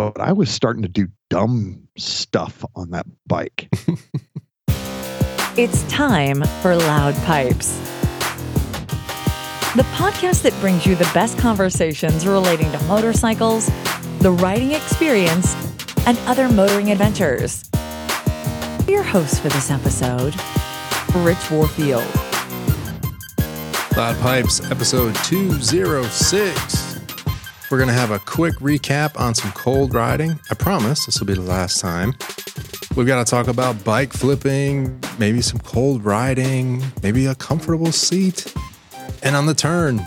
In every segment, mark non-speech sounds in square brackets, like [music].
but I was starting to do dumb stuff on that bike. [laughs] It's time for Loud Pipes, the podcast that brings you the best conversations relating to motorcycles, the riding experience, and other motoring adventures. Your host for this episode, Rich Warfield. Loud Pipes, episode 206. We're going to have a quick recap on some cold riding. I promise this will be the last time. We've got to talk about bike flipping, maybe some cold riding, maybe a comfortable seat. And on the turn,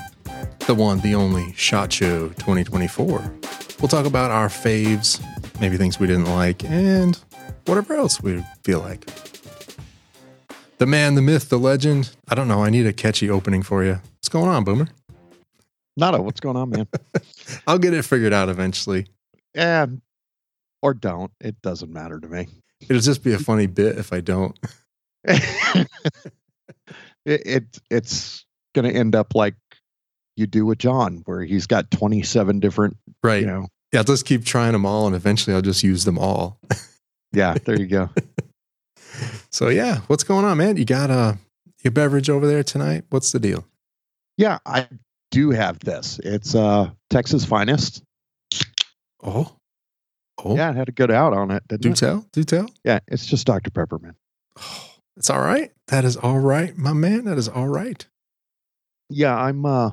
the one, the only SHOT Show 2024. We'll talk about our faves, maybe things we didn't like, and whatever else we feel like. The man, the myth, the legend. I don't know. I need a catchy opening for you. What's going on, Boomer? Nada, what's going on, man? [laughs] I'll get it figured out eventually. yeah, or don't. It doesn't matter to me. It'll just be a funny bit if I don't. [laughs] it, it it's going to end up like you do with John, where he's got 27 different, Right. you know. Yeah, I'll just keep trying them all and eventually I'll just use them all. [laughs] Yeah, there you go. So yeah, what's going on, man? You got a your beverage over there tonight? What's the deal? yeah, I do have this. It's uh Texas finest. Oh. Oh. Yeah, it had a good out on it, Do it? tell. Do tell. Yeah, it's just Dr. Pepperman. Oh, it's all right. That is all right, my man. That is all right. Yeah, I'm uh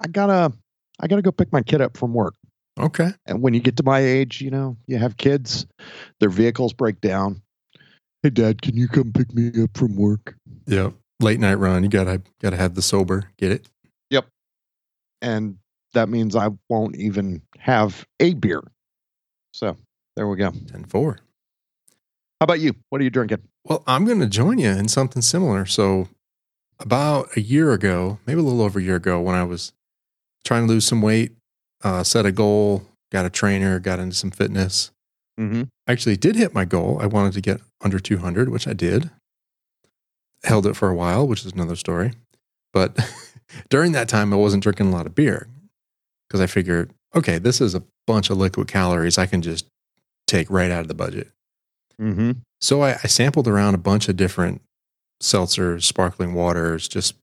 I gotta I gotta go pick my kid up from work. Okay. And when you get to my age, you know, you have kids, their vehicles break down. Hey dad, can you come pick me up from work? Yep. Late night run. You gotta gotta have the sober. Get it? Yep. And that means I won't even have a beer. So there we go. How 10 4. about you? What are you drinking? Well, I'm going to join you in something similar. So, about a year ago, maybe a little over a year ago, when I was trying to lose some weight, uh, set a goal, got a trainer, got into some fitness. Mm-hmm. Actually did hit my goal. I wanted to get under 200, which I did. Held it for a while, which is another story. But [laughs] during that time, I wasn't drinking a lot of beer because I figured, okay, this is a bunch of liquid calories I can just take right out of the budget. Mm-hmm. So I, I sampled around a bunch of different seltzers, sparkling waters, just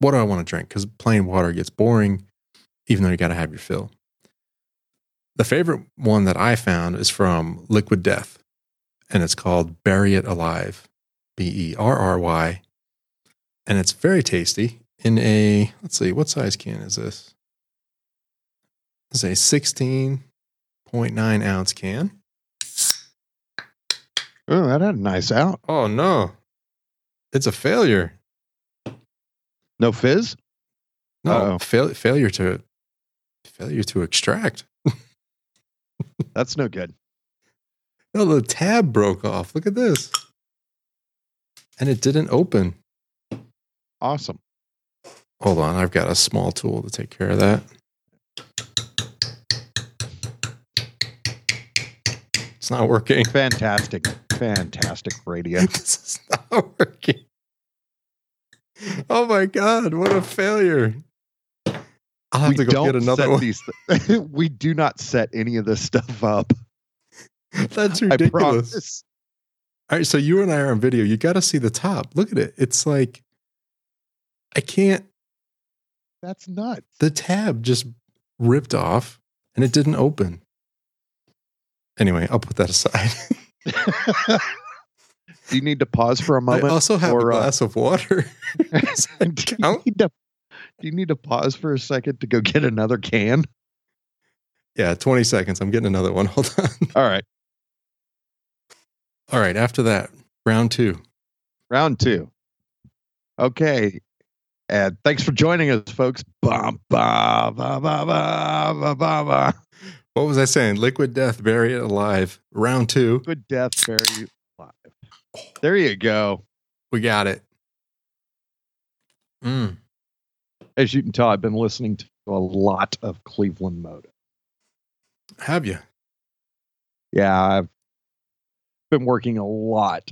what do I want to drink? Because plain water gets boring, even though you got to have your fill. The favorite one that I found is from Liquid Death, and it's called Berry It Alive, B E R R Y. And it's very tasty in a, let's see, what size can is this? It's a 16.9 ounce can. Oh, that had a nice out. Oh no, it's a failure. No fizz? No, fail, failure to failure to extract. That's no good. [laughs] No, the tab broke off. Look at this, and it didn't open. Awesome. Hold on, I've got a small tool to take care of that. It's not working. Fantastic. Fantastic radio. [laughs] this is not working. Oh my god, what a failure! I'll have we to go get another set one. these. [laughs] we do not set any of this stuff up. [laughs] That's I ridiculous. All right, so you and I are on video. You got to see the top. Look at it. It's like I can't. That's nuts. The tab just ripped off, and it didn't open. Anyway, I'll put that aside. [laughs] do you need to pause for a moment? also have or, a uh, glass of water. [laughs] [laughs] Do, you need to, do you need to pause for a second to go get another can? Yeah, twenty seconds. I'm getting another one. Hold on. All right. All right. After that, round two. Round two. Okay. And thanks for joining us, folks. Ba, ba, ba, ba, ba, ba, ba, ba. What was I saying? Liquid death, berry it alive. Round two. Good death, berry it alive. There you go. We got it. Mm. As you can tell, I've been listening to a lot of Cleveland Moto. Have you? Yeah, I've been working a lot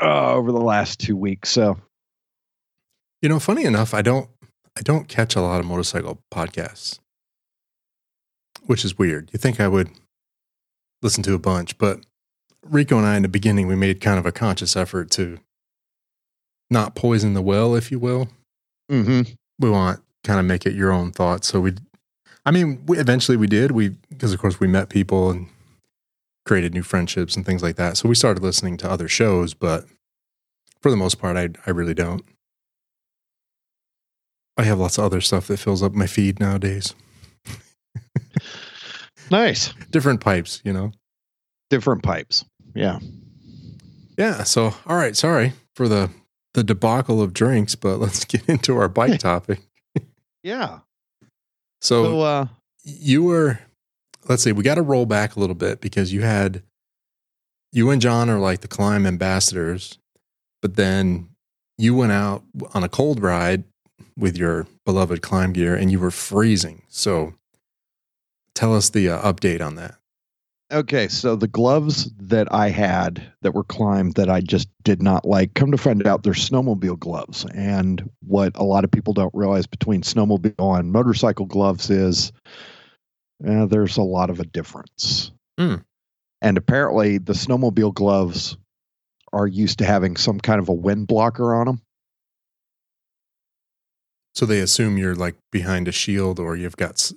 uh, over the last two weeks. So You know, funny enough, I don't I don't catch a lot of motorcycle podcasts. which is weird. You think I would listen to a bunch, but Rico and I in the beginning we made kind of a conscious effort to not poison the well, if you will. Mm-hmm. We want kind of make it your own thoughts. So we, I mean, we, eventually we did. We because of course we met people and created new friendships and things like that. So we started listening to other shows, but for the most part, I I really don't. I have lots of other stuff that fills up my feed nowadays. [laughs] Nice. Different pipes, you know. Different pipes. Yeah. Yeah. So, all right. Sorry for the the debacle of drinks, but [laughs] let's get into our bike [laughs] topic. Yeah. So, So, uh, you were, let's see, we got to roll back a little bit because you had, you and John are like the Klim ambassadors, but then you went out on a cold ride with your beloved Klim gear and you were freezing. So, tell us the uh, update on that. Okay, so the gloves that I had that were climbed that I just did not like, come to find out they're snowmobile gloves. And what a lot of people don't realize between snowmobile and motorcycle gloves is uh, there's a lot of a difference. Hmm. And apparently, the snowmobile gloves are used to having some kind of a wind blocker on them. So, they assume you're like behind a shield or you've got s-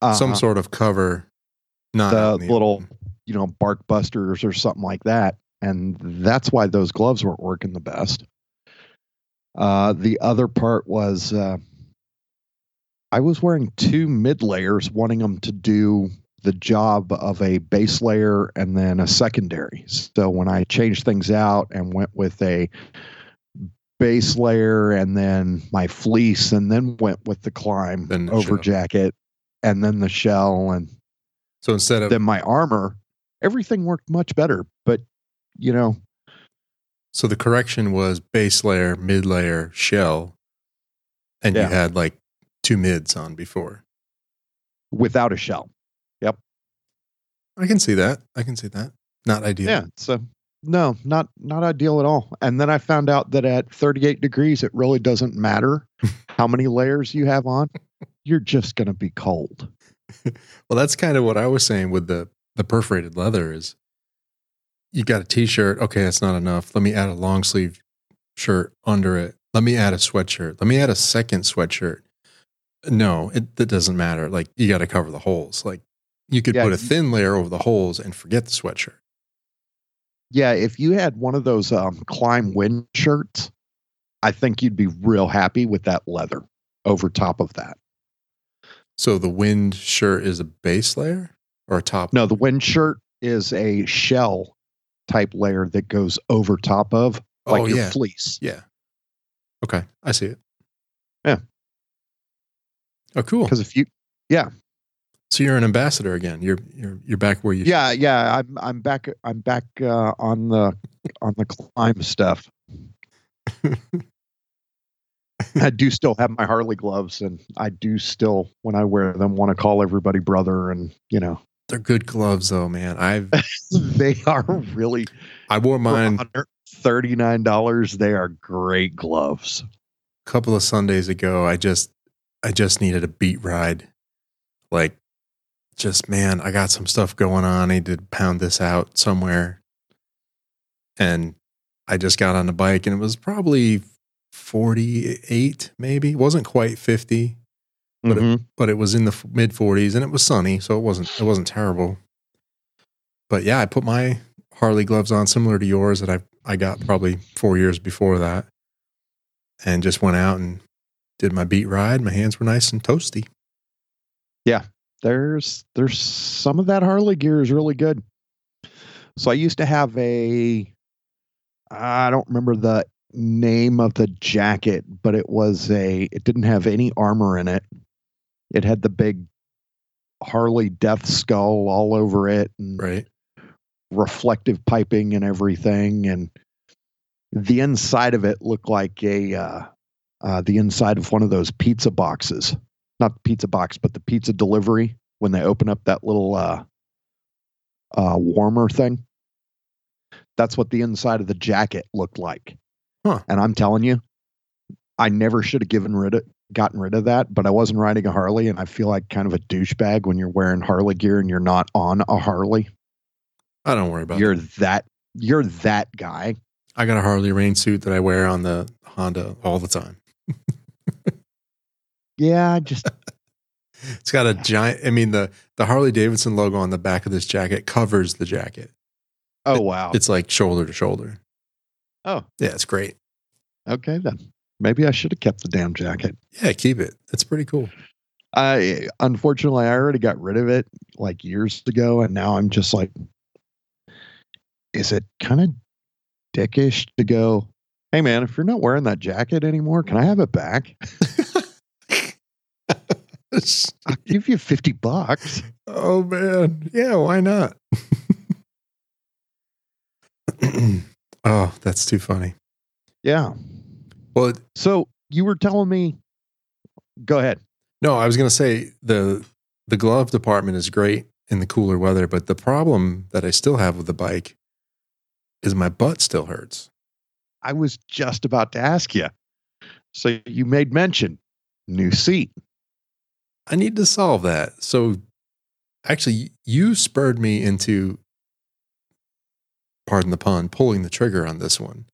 Uh, some sort of cover, not the out in little, open. you know, bark busters or something like that. And that's why those gloves weren't working the best. Uh, the other part was uh, I was wearing two mid layers, wanting them to do the job of a base layer and then a secondary. So when I changed things out and went with a base layer and then my fleece and then went with the Klim the over shell. jacket and then the shell and So instead of then my armor, everything worked much better. But you know, So the correction was base layer, mid layer, shell, and Yeah. you had like two mids on before. without a shell. Yep. I can see that. I can see that. Not ideal. Yeah. So no, not not ideal at all. And then I found out that at 38 degrees, it really doesn't matter [laughs] how many layers you have on. You're just going to be cold. [laughs] Well, that's kind of what I was saying with the the perforated leather is you got a t-shirt, okay, that's not enough. Let me add a long sleeve shirt under it. Let me add a sweatshirt. Let me add a second sweatshirt. No, it that doesn't matter. Like you got to cover the holes. Like you could Yeah, put a thin layer over the holes and forget the sweatshirt. Yeah, if you had one of those um, Klim wind shirts, I think you'd be real happy with that leather over top of that. So the wind shirt is a base layer or a top? No, the wind shirt is a shell type layer that goes over top of like oh your yeah, fleece. yeah. Okay, I see it. Yeah. Oh, cool. Because if you yeah. So you're an ambassador again. You're you're you're back where you. yeah yeah i'm i'm back i'm back uh, on the on the Klim stuff [laughs] i do still have my harley gloves and i do still when i wear them want to call everybody brother and you know They're good gloves though, man. I've [laughs] they are really I wore mine for $139 they are great gloves a couple of Sundays ago. I just I just needed a beat ride. Like just man, I got some stuff going on. I need to pound this out somewhere. And I just got on the bike and it was probably 48 maybe. It wasn't quite 50. But it- Mhm. but it was in the mid 40s and it was sunny, so it wasn't it wasn't terrible. But yeah, I put my Harley gloves on similar to yours that I I got probably 4 years before that. And just went out and did my beat ride. My hands were nice and toasty. Yeah, there's there's some of that Harley gear is really good. So I used to have a I don't remember the name of the jacket, but it was a it didn't have any armor in it. It had the big Harley death skull all over it and Right. reflective piping and everything and the inside of it looked like a uh, uh, the inside of one of those pizza boxes not the pizza box but the pizza delivery when they open up that little uh, uh, warmer thing that's what the inside of the jacket looked like Huh. and i'm telling you i never should have given rid of gotten rid of that, but I wasn't riding a Harley, and I feel like kind of a douchebag when you're wearing Harley gear and you're not on a Harley. I don't worry about You're it. that you're that guy. I got a Harley rain suit that I wear on the Honda all the time. Yeah, just It's got a giant. I mean the the Harley Davidson logo on the back of this jacket covers the jacket. oh wow. It's like shoulder to shoulder. Oh, Yeah, it's great. okay then. Maybe I should have kept the damn jacket. Yeah, keep it. It's pretty cool. I unfortunately I already got rid of it like years ago, and now I'm just like, is it kind of dickish to go? Hey man, if you're not wearing that jacket anymore, can I have it back? [laughs] I'll give you fifty bucks. oh man, yeah, why not? [clears throat] oh, that's too funny. Yeah. Well, So you were telling me. Go ahead. no, I was going to say the the glove department is great in the cooler weather, but the problem that I still have with the bike is my butt still hurts. I was just about to ask you. So you made mention new seat. I need to solve that. So actually you spurred me into pardon the pun, pulling the trigger on this one.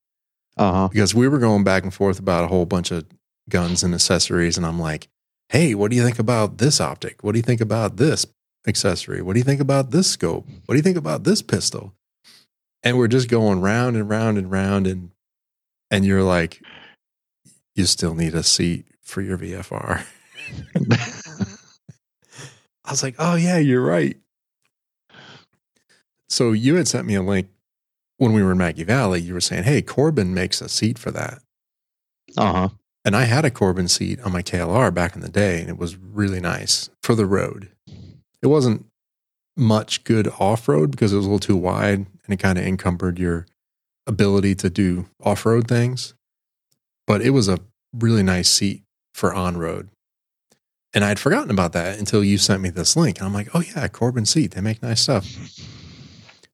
Uh huh. because we were going back and forth about a whole bunch of guns and accessories and i'm like hey what do you think about this optic what do you think about this accessory what do you think about this scope what do you think about this pistol and we're just going round and round and round and and you're like you still need a seat for your vfr [laughs] i was like oh yeah you're right so you had sent me a link when we were in Maggie Valley. You were saying, "Hey, Corbin makes a seat for that," Uh huh. and I had a Corbin seat on my KLR back in the day, and it was really nice for the road. It wasn't much good off road because it was a little too wide, and it kind of encumbered your ability to do off road things. But it was a really nice seat for on road. And I'd forgotten about that until you sent me this link. And I'm like, oh yeah, Corbin seat. They make nice stuff.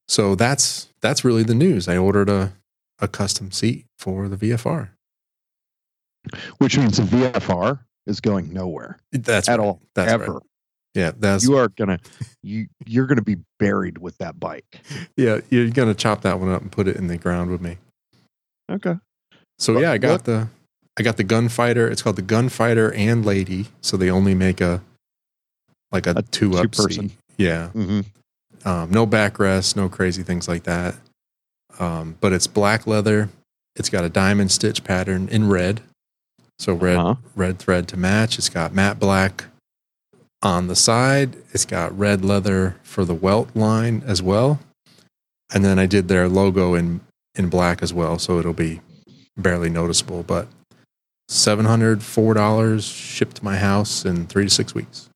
So that's that's really the news. I ordered a a custom seat for the VFR. Which means the VFR is going nowhere That's at right. all. That's ever. right. Yeah, that's You are gonna you you're gonna be buried with that bike. yeah. You're gonna chop that one up and put it in the ground with me. Okay. So But yeah, I got what- the I got the gunfighter. It's called the gunfighter and lady. So they only make a like a, A two up seat. Yeah. Mm-hmm. Um, no backrest, no crazy things like that. Um, but it's black leather. It's got a diamond stitch pattern in red. So red Uh-huh. red thread to match. It's got matte black on the side. It's got red leather for the welt line as well. And then I did their logo in in black as well, so it'll be barely noticeable. But seven hundred four dollars shipped to my house in three to six weeks.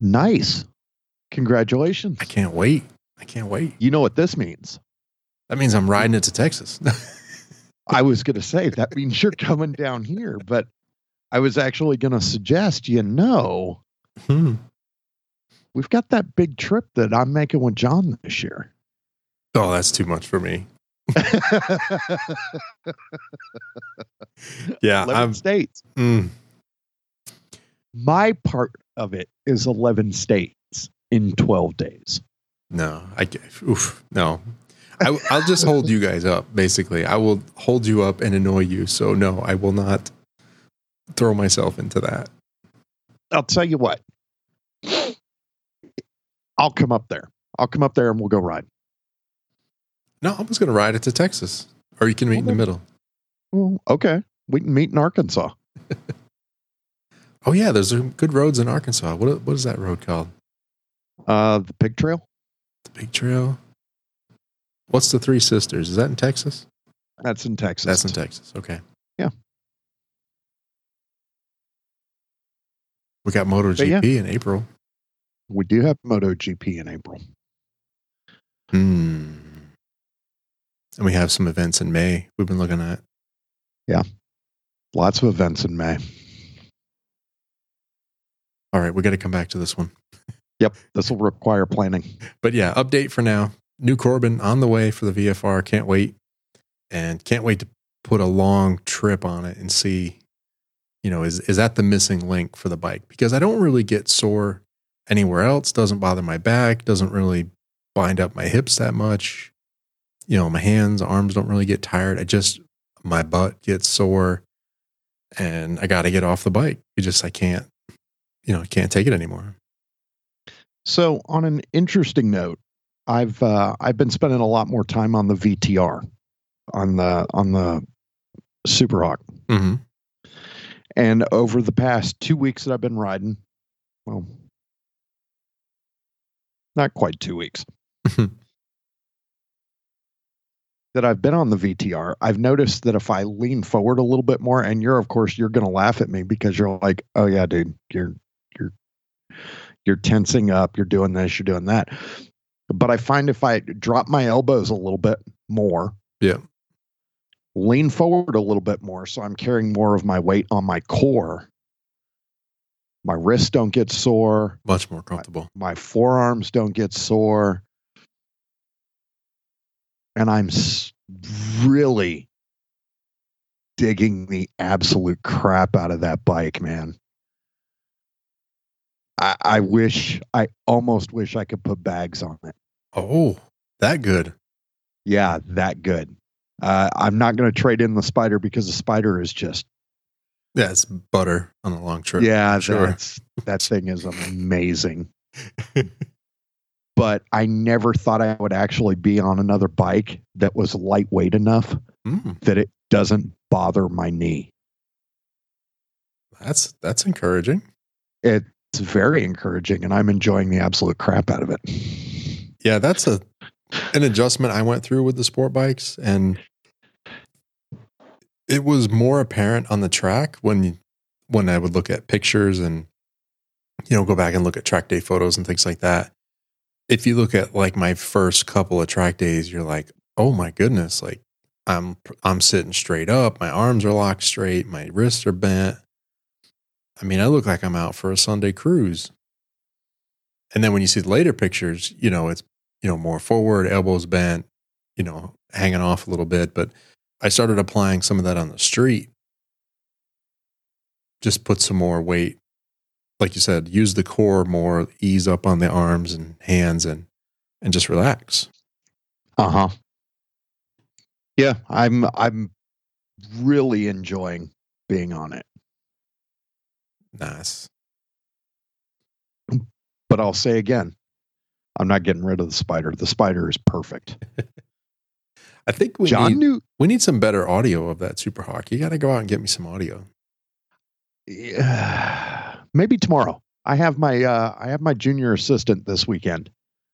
Nice. Congratulations. I can't wait. I can't wait. You know what this means. That means I'm riding it to Texas. [laughs] I was gonna say that means you're coming down here, but I was actually gonna suggest you know Hmm. we've got that big trip that I'm making with John this year. Oh, that's too much for me. [laughs] Yeah, 11 I'm. states. mm, My part of it is 11 states in 12 days. no, I. Oof, no. I, I'll just hold you guys up. Basically, I will hold you up and annoy you. So no, I will not throw myself into that. I'll tell you what. I'll come up there. I'll come up there and we'll go ride. No, I'm just going to ride it to Texas, or you can meet in the middle. Well, okay. We can meet in Arkansas. [laughs] Oh yeah, there's good roads in Arkansas. What what is that road called? Uh, the pig trail. The Big Trail. What's the Three Sisters? Is that in Texas? That's in Texas. That's in Texas. Okay. Yeah. We got MotoGP yeah. in April. We do have MotoGP in April. Hmm. And we have some events in May we've been looking at. Yeah. Lots of events in May. All right, we got to come back to this one. Yep. This will require planning. But yeah, update for now. New Corbin on the way for the VFR. Can't wait. And can't wait to put a long trip on it and see you know, is is that the missing link for the bike? Because I don't really get sore anywhere else. Doesn't bother my back. Doesn't really bind up my hips that much. You know, my hands, arms don't really get tired. I just my butt gets sore, and I got to get off the bike. You just I can't, you know, I can't take it anymore. So, on an interesting note, I've uh, I've been spending a lot more time on the VTR, on the on the Superhawk, Mm-hmm. And over the past two weeks that I've been riding, well, not quite two weeks [laughs] that I've been on the VTR, I've noticed that if I lean forward a little bit more, and you're of course you're going to laugh at me because you're like, oh yeah, dude, you're you're you're tensing up, you're doing this, you're doing that. But I find if I drop my elbows a little bit more, Yeah. Lean forward a little bit more, so I'm carrying more of my weight on my core. My wrists don't get sore, Much more comfortable. my forearms don't get sore, and I'm really digging the absolute crap out of that bike, man. I, I wish, I almost wish I could put bags on it. Oh, that good. Yeah, that good. Uh, I'm not going to trade in the Spyder because the Spyder is just Yeah, it's butter on a long trip. yeah, sure. that's that thing is amazing. [laughs] but I never thought I would actually be on another bike that was lightweight enough Mm, that it doesn't bother my knee. that's that's encouraging. It's very encouraging, and I'm enjoying the absolute crap out of it. Yeah, that's a an adjustment I went through with the sport bikes, and it was more apparent on the track when when I would look at pictures and you know go back and look at track day photos and things like that. If you look at like my first couple of track days, you're like, oh my goodness, like I'm I'm sitting straight up, my arms are locked straight, my wrists are bent. I mean, I look like I'm out for a Sunday cruise. And then when you see the later pictures, you know, it's you know, more forward, elbows bent, you know, hanging off a little bit. But I started applying some of that on the street. Just put some more weight. Like you said, use the core more, ease up on the arms and hands and and just relax. Uh huh. Yeah, I'm I'm really enjoying being on it. Nice. But I'll say again, I'm not getting rid of the Spyder. The Spyder is perfect. [laughs] I think we John need knew we need some better audio of that Super Hawk. You got to go out and get me some audio. Yeah, [sighs] maybe tomorrow. I have my uh, I have my junior assistant this weekend.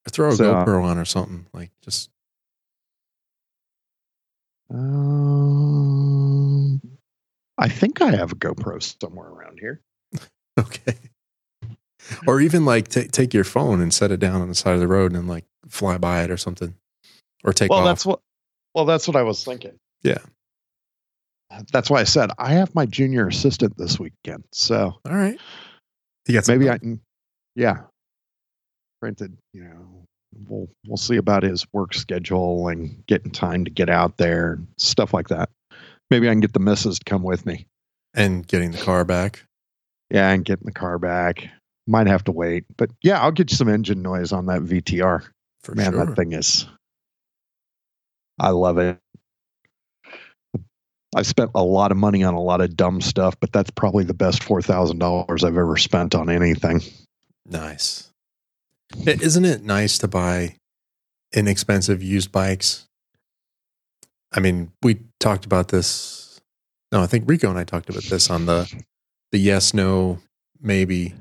Or throw a So- GoPro on or something. Like just Um, I think I have a GoPro somewhere around here. [laughs] okay. Or even like ta take your phone and set it down on the side of the road and like fly by it or something, or take well, off. that's what. Well, that's what I was thinking. Yeah. That's why I said I have my junior assistant this weekend. So All right. You got maybe I can. Yeah. Granted, you know, we'll we'll see about his work schedule and getting time to get out there and stuff like that. Maybe I can get the missus to come with me. and getting the car back. Yeah, and getting the car back. Might have to wait, but yeah, I'll get you some engine noise on that VTR. For Man, sure. that thing is. I love it. I've spent a lot of money on a lot of dumb stuff, but that's probably the best four thousand dollars I've ever spent on anything. Nice. Isn't it nice to buy inexpensive used bikes? I mean, we talked about this. No, I think Rico and I talked about this on the the yes, no, maybe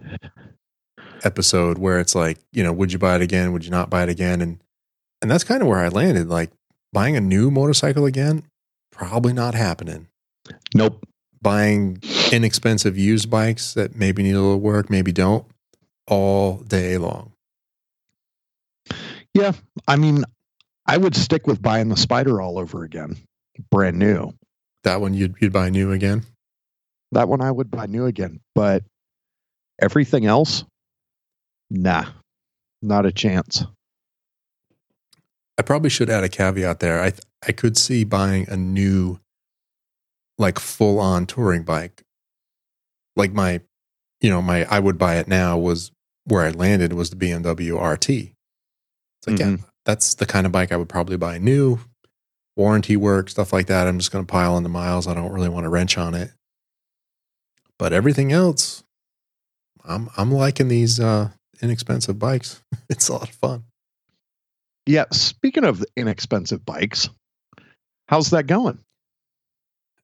episode where it's like, you know, would you buy it again? Would you not buy it again? And and that's kind of where I landed. Like buying a new motorcycle again, probably not happening. Nope. Buying inexpensive used bikes that maybe need a little work, maybe don't, all day long. Yeah, I mean, I would stick with buying the Spyder all over again, brand new. That one you'd you'd buy new again. That one I would buy new again, but everything else, nah, not a chance. I probably should add a caveat there. I I could see buying a new, like full on touring bike, like my, you know, my I would buy it now was where I landed was the BMW RT. It's like, yeah, Mhm. that's the kind of bike I would probably buy new, warranty work, stuff like that. I'm just going to pile on the miles. I don't really want to wrench on it. But everything else, I'm I'm liking these uh, inexpensive bikes. [laughs] it's a lot of fun. Yeah. Speaking of inexpensive bikes, how's that going?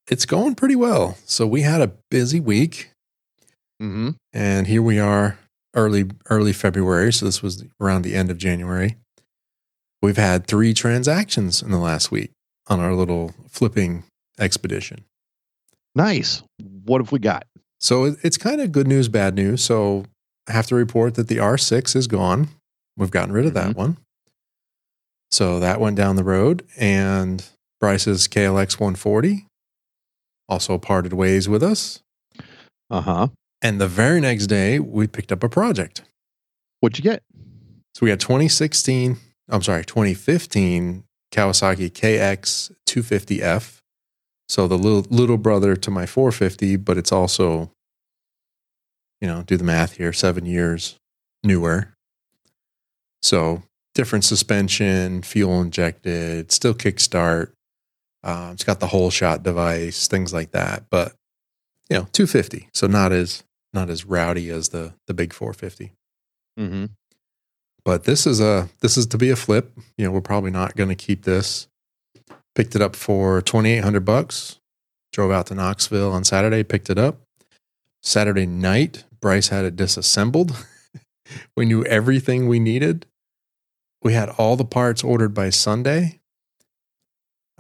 It's going pretty well. So we had a busy week. Mm-hmm. and here we are early early february so this was around the end of january we've had three transactions in the last week on our little flipping expedition Nice. What have we got? so it's kind of good news bad news so i have to report that the r6 is gone we've gotten rid of that one so that went down the road and bryce's klx 140 also parted ways with us Uh huh. and the very next day we picked up a project What'd you get? So we got 2016, I'm sorry, 2015 Kawasaki KX 250F. So the little little brother to my 450, but it's also, you know, do the math here, seven years newer. So different suspension, fuel injected, still kickstart. Um, it's got the holeshot device, things like that. But you know, 250, so not as not as rowdy as the the big 450 Mm-hmm. but this is a this is to be a flip you know we're probably not going to keep this picked it up for 2800 bucks drove out to knoxville on saturday picked it up saturday night bryce had it disassembled [laughs] we knew everything we needed we had all the parts ordered by sunday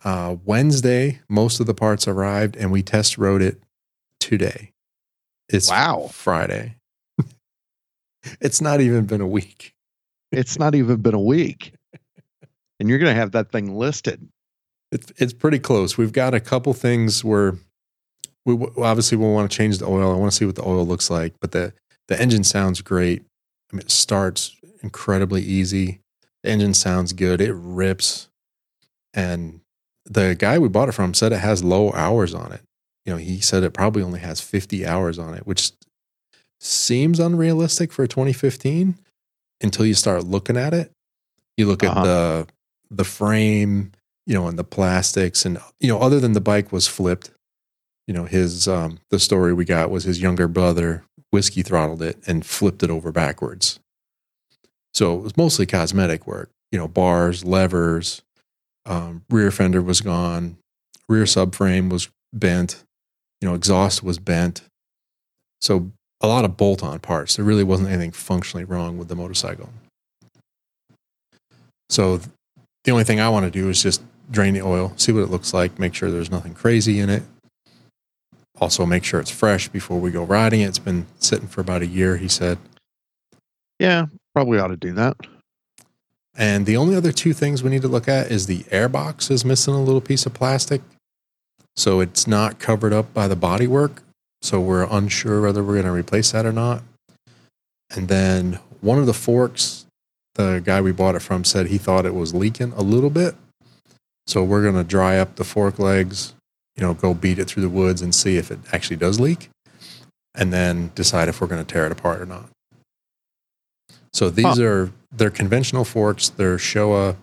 uh, wednesday most of the parts arrived and we test rode it today it's Wow. friday [laughs] it's not even been a week It's not even been a week. [laughs] And you're going to have that thing listed. It's it's pretty close. We've got a couple things where we w- obviously will want to change the oil. I want to see what the oil looks like, but the the engine sounds great. I mean, it starts incredibly easy. The engine sounds good. It rips, and the guy we bought it from said it has low hours on it. You know, he said it probably only has 50 hours on it, which seems unrealistic for a 2015 until you start looking at it. You look Uh-huh. at the the frame, you know, and the plastics and you know, other than the bike was flipped, you know, his um the story we got was his younger brother whiskey throttled it and flipped it over backwards. So it was mostly cosmetic work, you know, bars, levers, um, rear fender was gone, rear subframe was bent, you know, exhaust was bent. So a lot of bolt on parts. There really wasn't anything functionally wrong with the motorcycle. So the only thing I want to do is just drain the oil, see what it looks like, make sure there's nothing crazy in it. Also, make sure it's fresh before we go riding. It's been sitting for about a year, he said. Yeah, probably ought to do that. And the only other two things we need to look at is the airbox is missing a little piece of plastic. So it's not covered up by the bodywork. So we're unsure whether we're going to replace that or not. And then one of the forks, the guy we bought it from said he thought it was leaking a little bit. So we're going to dry up the fork legs, you know, go beat it through the woods and see if it actually does leak. And then decide if we're going to tear it apart or not. So these are they're conventional forks. They're Showa.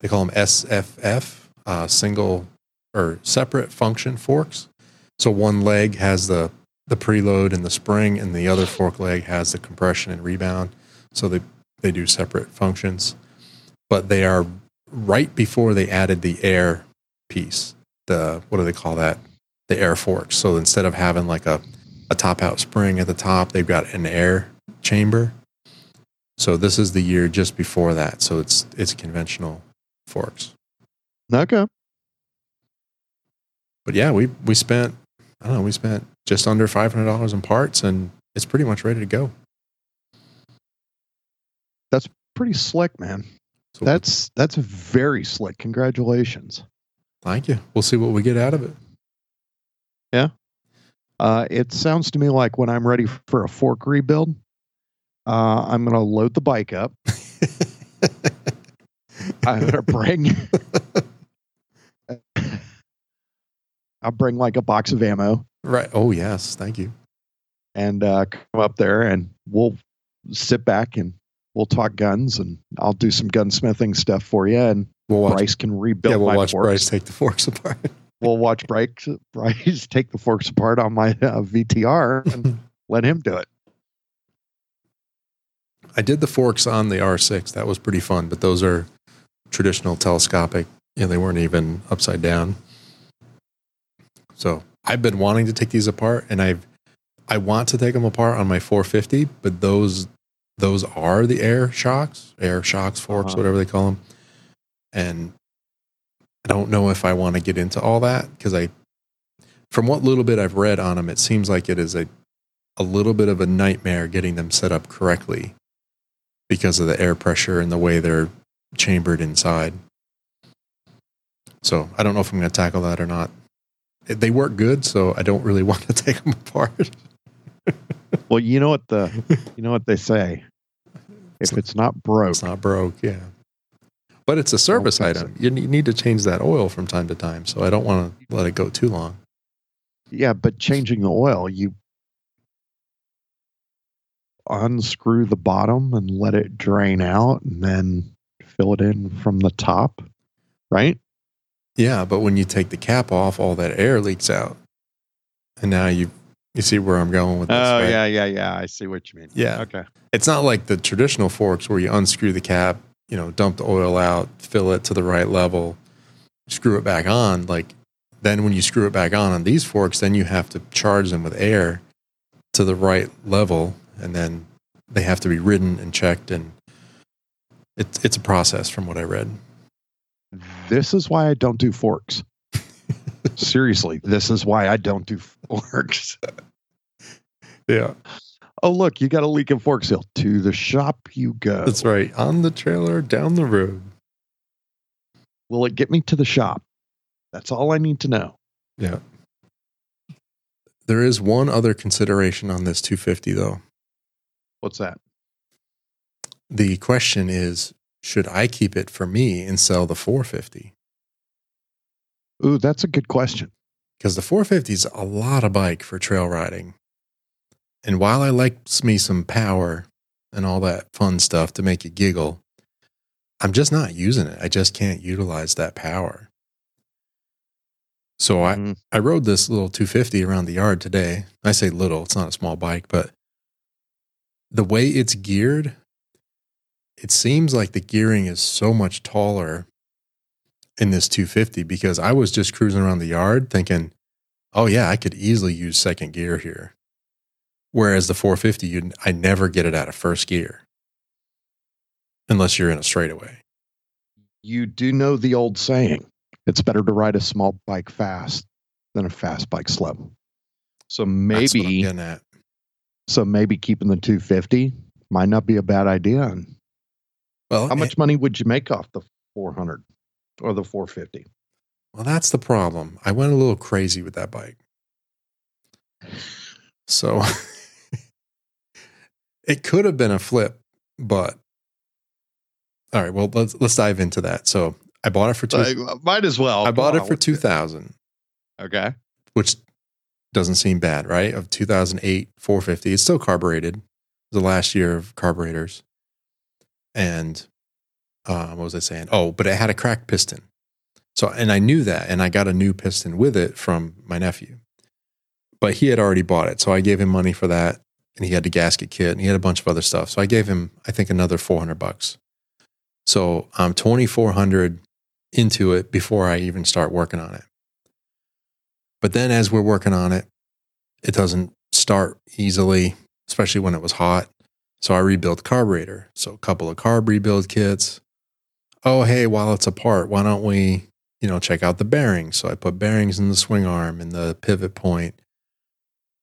They call them SFF, uh, single or separate function forks. So one leg has the the preload and the spring, and the other fork leg has the compression and rebound. So they they do separate functions, but they are right before they added the air piece. The what do they call that? The air fork. So instead of having like a a top out spring at the top, they've got an air chamber. So this is the year just before that. So it's it's conventional forks. Okay. But yeah, we we spent I don't know, we spent just under five hundred dollars in parts and it's pretty much ready to go. That's pretty slick, man. So That's that's very slick. Congratulations. thank you. We'll see what we get out of it. Yeah. Uh, it sounds to me like when I'm ready for a fork rebuild, uh, I'm going to load the bike up. I'm going to bring. [laughs] I'll bring like a box of ammo. right. Oh yes, thank you. and uh, come up there and we'll sit back and we'll talk guns and I'll do some gunsmithing stuff for you and We'll watch. Bryce can rebuild yeah, we'll watch forks. Bryce take the forks [laughs] apart. We'll watch Bryce, Bryce take the forks apart on my uh, VTR and [laughs] let him do it. I did the forks on the R6. That was pretty fun, but those are traditional telescopic. You know, they weren't even upside down. So I've been wanting to take these apart, and I've I want to take them apart on my 450, but those those are the air shocks, air shocks, forks, Uh-huh. whatever they call them, and I don't know if I want to get into all that because I, from what little bit I've read on them, it seems like it is a a little bit of a nightmare getting them set up correctly because of the air pressure and the way they're chambered inside. So I don't know if I'm going to tackle that or not. They work good, so I don't really [laughs] want to take them apart. [laughs] Well, you know what the you know what they say. [laughs] If it's not broke, It's not broke, yeah. But it's a service item. You ne- need to change that oil from time to time, so I don't want to let it go too long. yeah, but changing the oil, you unscrew the bottom and let it drain out and then fill it in from the top, right? Yeah, but when you take the cap off, all that air leaks out, and now you you see where I'm going with this. Oh right? yeah, yeah, yeah. I see what you mean. Yeah. Okay. It's not like the traditional forks where you unscrew the cap, you know, dump the oil out, fill it to the right level, screw it back on. Like then when you screw it back on on these forks, then you have to charge them with air to the right level, and then they have to be ridden and checked, and it's it's a process from what I read. This is why I don't do forks. [laughs] Seriously, this is why I don't do forks. [laughs] Yeah, Oh, look, you got a leak in fork seal. To the shop you go. that's right. On the trailer, down the road. Will it get me to the shop? That's all I need to know. Yeah. There is one other consideration on this 250 though. What's that? The question is should I keep it for me and sell the 450? Ooh, that's a good question. Because the 450 is a lot of bike for trail riding. And while I like me some power and all that fun stuff to make you giggle, I'm just not using it. I just can't utilize that power. So I, Mhm. I rode this little 250 around the yard today. I say little, it's not a small bike, but the way it's geared, it seems like the gearing is so much taller in this 250 because I was just cruising around the yard thinking, oh, yeah, I could easily use second gear here. Whereas the 450, you, I never get it out of first gear unless you're in a straightaway. You do know the old saying it's better to ride a small bike fast than a fast bike slow. So That's what I'm maybe. So maybe keeping the 250 might not be a bad idea. And Well, how much money would you make off the 400 or the 450? Well, that's the problem. I went a little crazy with that bike. So [laughs] it could have been a flip, but all right, well, let's let's dive into that. So I bought it for two Uh, might as well. I bought it for 2000, Okay. which doesn't seem bad, right? Of 2008 450. It's still carbureted. The last year of carburetors. And uh, what was I saying? Oh, but it had a cracked piston. So, and I knew that, and I got a new piston with it from my nephew. But he had already bought it, so I gave him money for that, and he had the gasket kit, and he had a bunch of other stuff. So I gave him, I think, another four hundred bucks. So I'm twenty four hundred into it before I even start working on it. But then, as we're working on it, it doesn't start easily, especially when it was hot. So I rebuilt the carburetor. So a couple of carb rebuild kits. Oh, hey, while it's apart, why don't we, you know, check out the bearings? So I put bearings in the swing arm and the pivot point.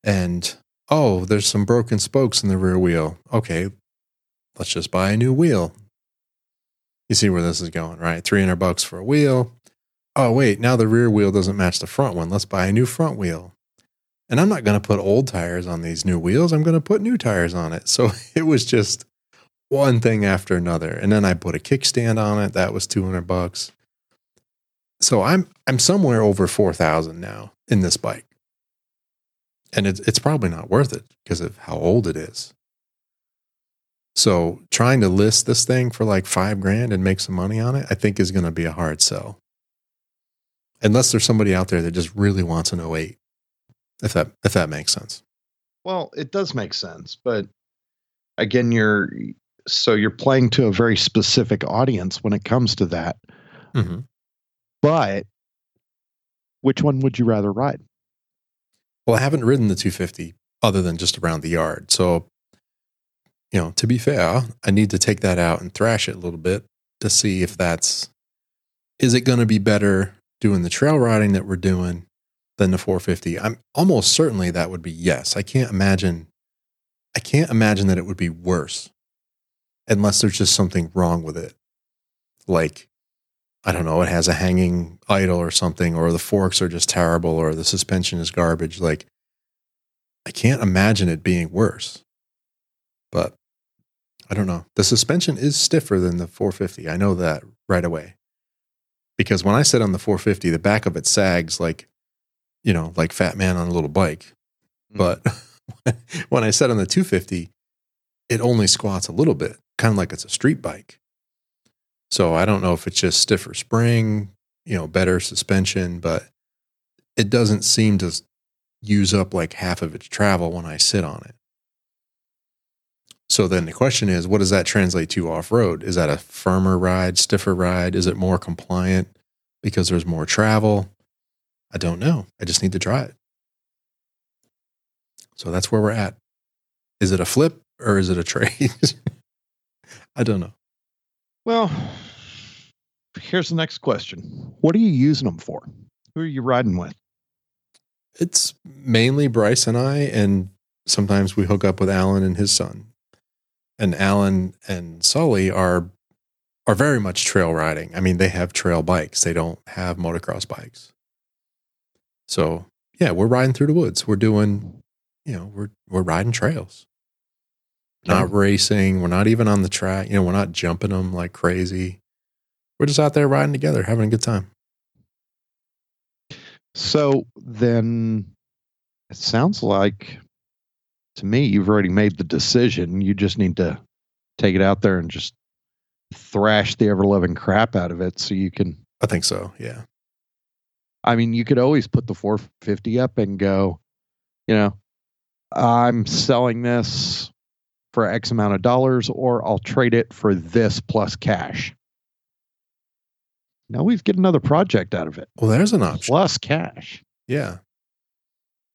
And oh, there's some broken spokes in the rear wheel. Okay, let's just buy a new wheel. You see where this is going, right? 300 bucks for a wheel. Oh, wait, now the rear wheel doesn't match the front one. Let's buy a new front wheel. And I'm not going to put old tires on these new wheels. I'm going to put new tires on it. [laughs] So it was just one thing after another. And then I put a kickstand on it. That was 200 bucks. So I'm I'm somewhere over 4,000 now in this bike. and it's it's probably not worth it because of how old it is. So trying to list this thing for like five grand and make some money on it, I think is going to be a hard sell. Unless there's somebody out there that just really wants an 08, if that if that makes sense. Well, it does make sense, but again, you're so you're playing to a very specific audience when it comes to that. Mm-hmm. But which one would you rather ride? Well, I haven't ridden the 250 other than just around the yard. So, you know, to be fair, I need to take that out and thrash it a little bit to see if that's is it going to be better doing the trail riding that we're doing than the 450. I'm almost certainly that would be yes. I can't imagine I can't imagine that it would be worse unless there's just something wrong with it. Like I don't know, it has a hanging idle or something, or the forks are just terrible, or the suspension is garbage. Like, I can't imagine it being worse. But I don't know. The suspension is stiffer than the 450. I know that right away. Because when I sit on the 450, the back of it sags like, you know, like fat man on a little bike. Mm. But [laughs] when I sit on the 250, it only squats a little bit, kind of like it's a street bike. So I don't know if it's just stiffer spring, you know, better suspension, but it doesn't seem to use up like half of its travel when I sit on it. So then the question is, what does that translate to off road? Is that a firmer ride, stiffer ride? Is it more compliant because there's more travel? I don't know. I just need to try it. So that's where we're at. Is it a flip or is it a [laughs] trade? I don't know. Well, here's the next question. What are you using them for? Who are you riding with? It's mainly Bryce and I, and sometimes we hook up with Alan and his son. And Alan and Sully are are very much trail riding. I mean, they have trail bikes. They don't have motocross bikes. So yeah, we're riding through the woods. We're doing, you know, we're we're riding trails. Not racing. We're not even on the track. You know, we're not jumping them like crazy. We're just out there riding together, having a good time. So then it sounds like to me you've already made the decision. You just need to take it out there and just thrash the ever loving crap out of it so you can I think so. Yeah. I mean, you could always put the 450 up and go, you know, I'm selling this for X amount of dollars, or I'll trade it for this plus cash. Now we've get another project out of it. Well, there's an option. Plus cash. Yeah.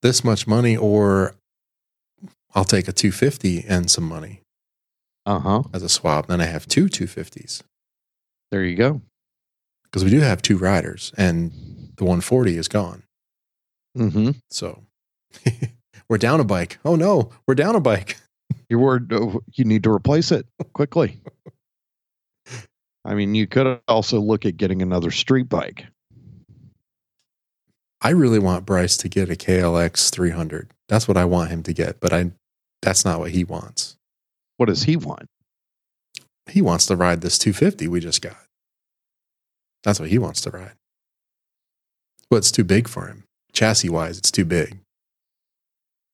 This much money, or I'll take a 250 and some money Uh huh. as a swap. Then I have two 250s There you go. because we do have two riders and the 140 is gone. Mm-hmm. So [laughs] we're down a bike. Oh no, we're down a bike. [laughs] Your word. uh, You need to replace it quickly. I mean, you could also look at getting another street bike. I really want Bryce to get a KLX 300. That's what I want him to get, but I that's not what he wants. What does he want? He wants to ride this 250 we just got. That's what he wants to ride. But it's too big for him. Chassis wise, it's too big.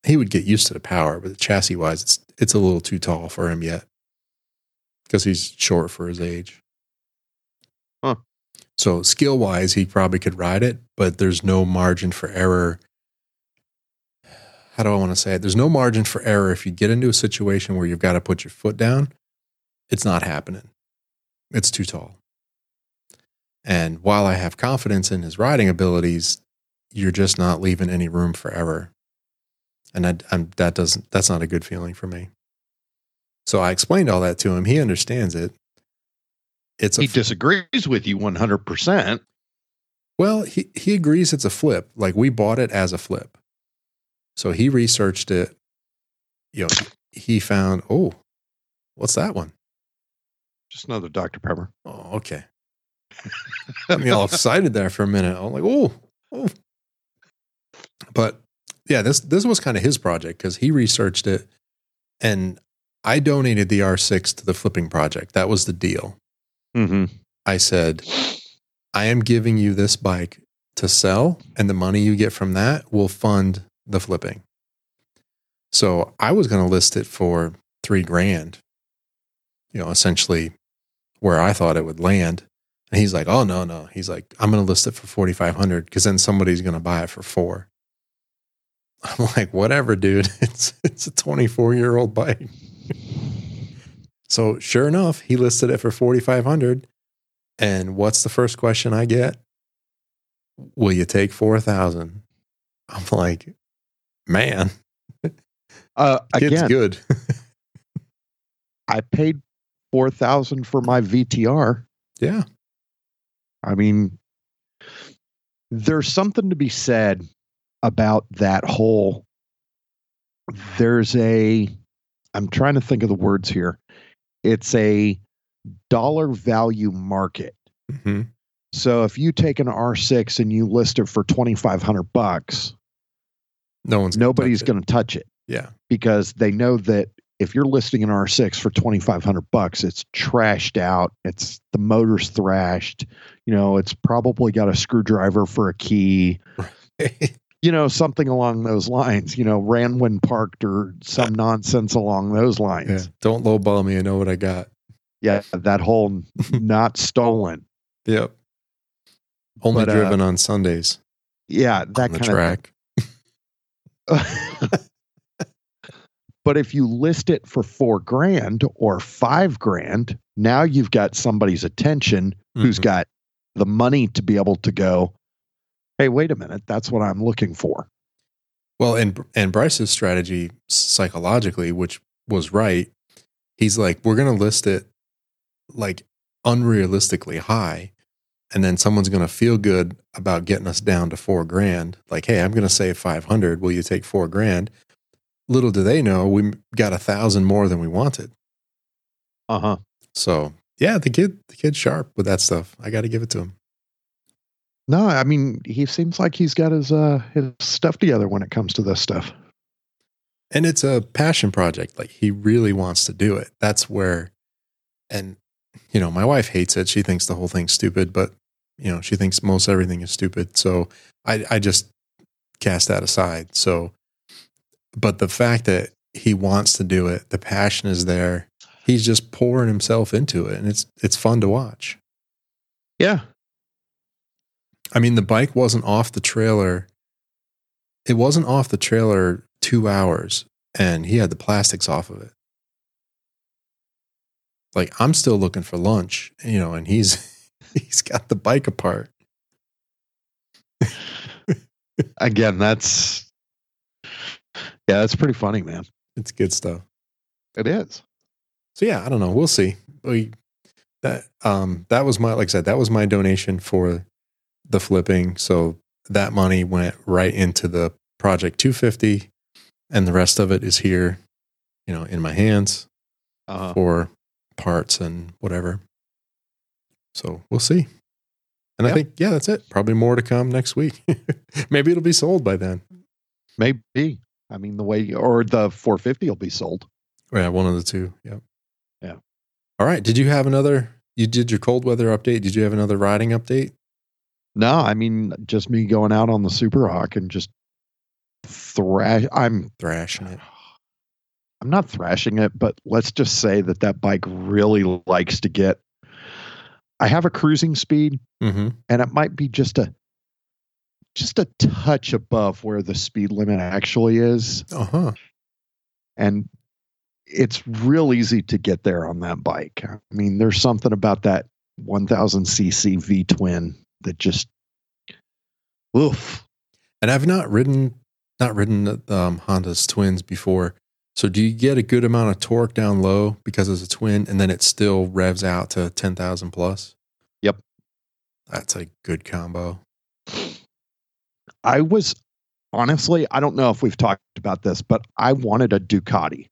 He would get used to the power, but chassis wise, it's it's a little too tall for him yet. Because he's short for his age. Huh. So skill wise, he probably could ride it, but there's no margin for error. How do I want to say it? There's no margin for error if you get into a situation where you've got to put your foot down. It's not happening. It's too tall. And while I have confidence in his riding abilities, you're just not leaving any room for error. And I, I'm, that doesn't, that's not a good feeling for me. So I explained all that to him. He understands it. It's a He disagrees with you 100%. well, he, he agrees it's a flip. Like we bought it as a flip. So he researched it. You know, he found, oh, what's that one? Just another Dr. Pepper. Oh, okay. Got me all excited there for a minute. I'm like, oh, oh. But yeah, this this was kind of his project because he researched it, and I donated the R6 to the flipping project. That was the deal. Mm-hmm. I said, I am giving you this bike to sell, and the money you get from that will fund the flipping. So I was going to list it for three grand, you know, essentially where I thought it would land. And he's like, oh, no, no. He's like, I'm going to list it for 4,500 because then somebody's going to buy it for four. [laughs] I'm like, whatever, dude. [laughs] It's, it's a 24 year old bike. so sure enough, he listed it for 4,500. And what's the first question I get? Will you take 4,000? I'm like, man, [laughs] Uh, [laughs] kid's again, good. [laughs] I paid four thousand for my VTR. yeah. I mean, there's something to be said about that whole. There's a, I'm trying to think of the words here. It's a dollar value market. hmm So if you take an R6 and you list it for 2,500 bucks, No one's nobody's going to touch it Yeah. because they know that if you're listing an R6 for 2,500 bucks, it's trashed out. It's the motor's thrashed. You know, it's probably got a screwdriver for a key. [laughs] You know, something along those lines. You know, ran when parked or some nonsense along those yeah. lines. Don't lowball me. I know what I got. Yeah, that whole [laughs] not stolen. Yep. Only But, uh, driven on Sundays Yeah, that the kind track. of. [laughs] but if you list it for four grand or five grand, now you've got somebody's attention who's Mhm. got the money to be able to go, hey, wait a minute, that's what I'm looking for. Well, and and Bryce's strategy psychologically, which was right, he's like, we're gonna list it like unrealistically high, and then someone's gonna feel good about getting us down to four grand. Like, hey, I'm gonna save five hundred. Will you take four grand? Little do they know, we got a thousand more than we wanted. Uh huh. So yeah, the kid, the kid's sharp with that stuff. I got to give it to him. No, I mean, he seems like he's got his uh his stuff together when it comes to this stuff. and it's a passion project like he really wants to do it that's where and you know my wife hates it she thinks the whole thing's stupid but you know she thinks most everything is stupid so i i just cast that aside so but the fact that he wants to do it the passion is there he's just pouring himself into it and it's it's fun to watch Yeah. I mean, the bike wasn't off the trailer. It wasn't off the trailer two hours, and he had the plastics off of it. Like I'm still looking for lunch, you know, and he's [laughs] he's got the bike apart. Again, that's yeah, that's pretty funny, man. It's good stuff. It is. So yeah, I don't know. We'll see. We that um that was my like I said that was my donation for the flipping. So that money went right into the project 250, and the rest of it is here, you know, in my hands. Uh, for parts and whatever. So we'll see. And I think, yeah, that's it. Probably more to come next week. [laughs] Maybe it'll be sold by then. maybe. I mean, the way or the 450 will be sold. Oh, yeah, one of the two. Yep. Yeah. All right. Did you have another? You did your cold weather update. Did you have another riding update? No, I mean just me going out on the Super Hawk and just thrash. I'm Thrashing it. I'm not thrashing it, but let's just say that that bike really likes to get. I have a cruising speed, Mm-hmm. and it might be just a just a touch above where the speed limit actually is, Uh huh. and it's real easy to get there on that bike. I mean, there's something about that 1000 cc V twin that just, oof. And I've not ridden, not ridden the um, Honda's twins before. So do you get a good amount of torque down low because it's a twin, and then it still revs out to ten thousand plus? Yep. That's a good combo. I was honestly, I don't know if we've talked about this, but I wanted a Ducati.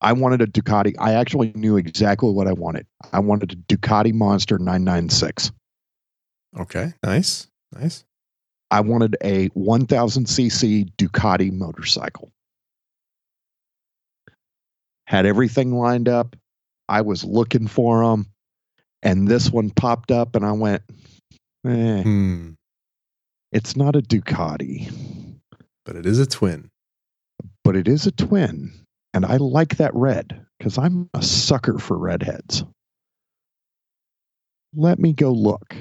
I wanted a Ducati. I actually knew exactly what I wanted. I wanted a Ducati Monster 996. Okay. Nice. Nice. I wanted a 1000cc Ducati motorcycle. Had everything lined up. I was looking for them, and this one popped up, and I went, eh, Hmm. it's not a Ducati, But it is a twin. but it is a twin. And I like that red because I'm a sucker for redheads. Let me go look.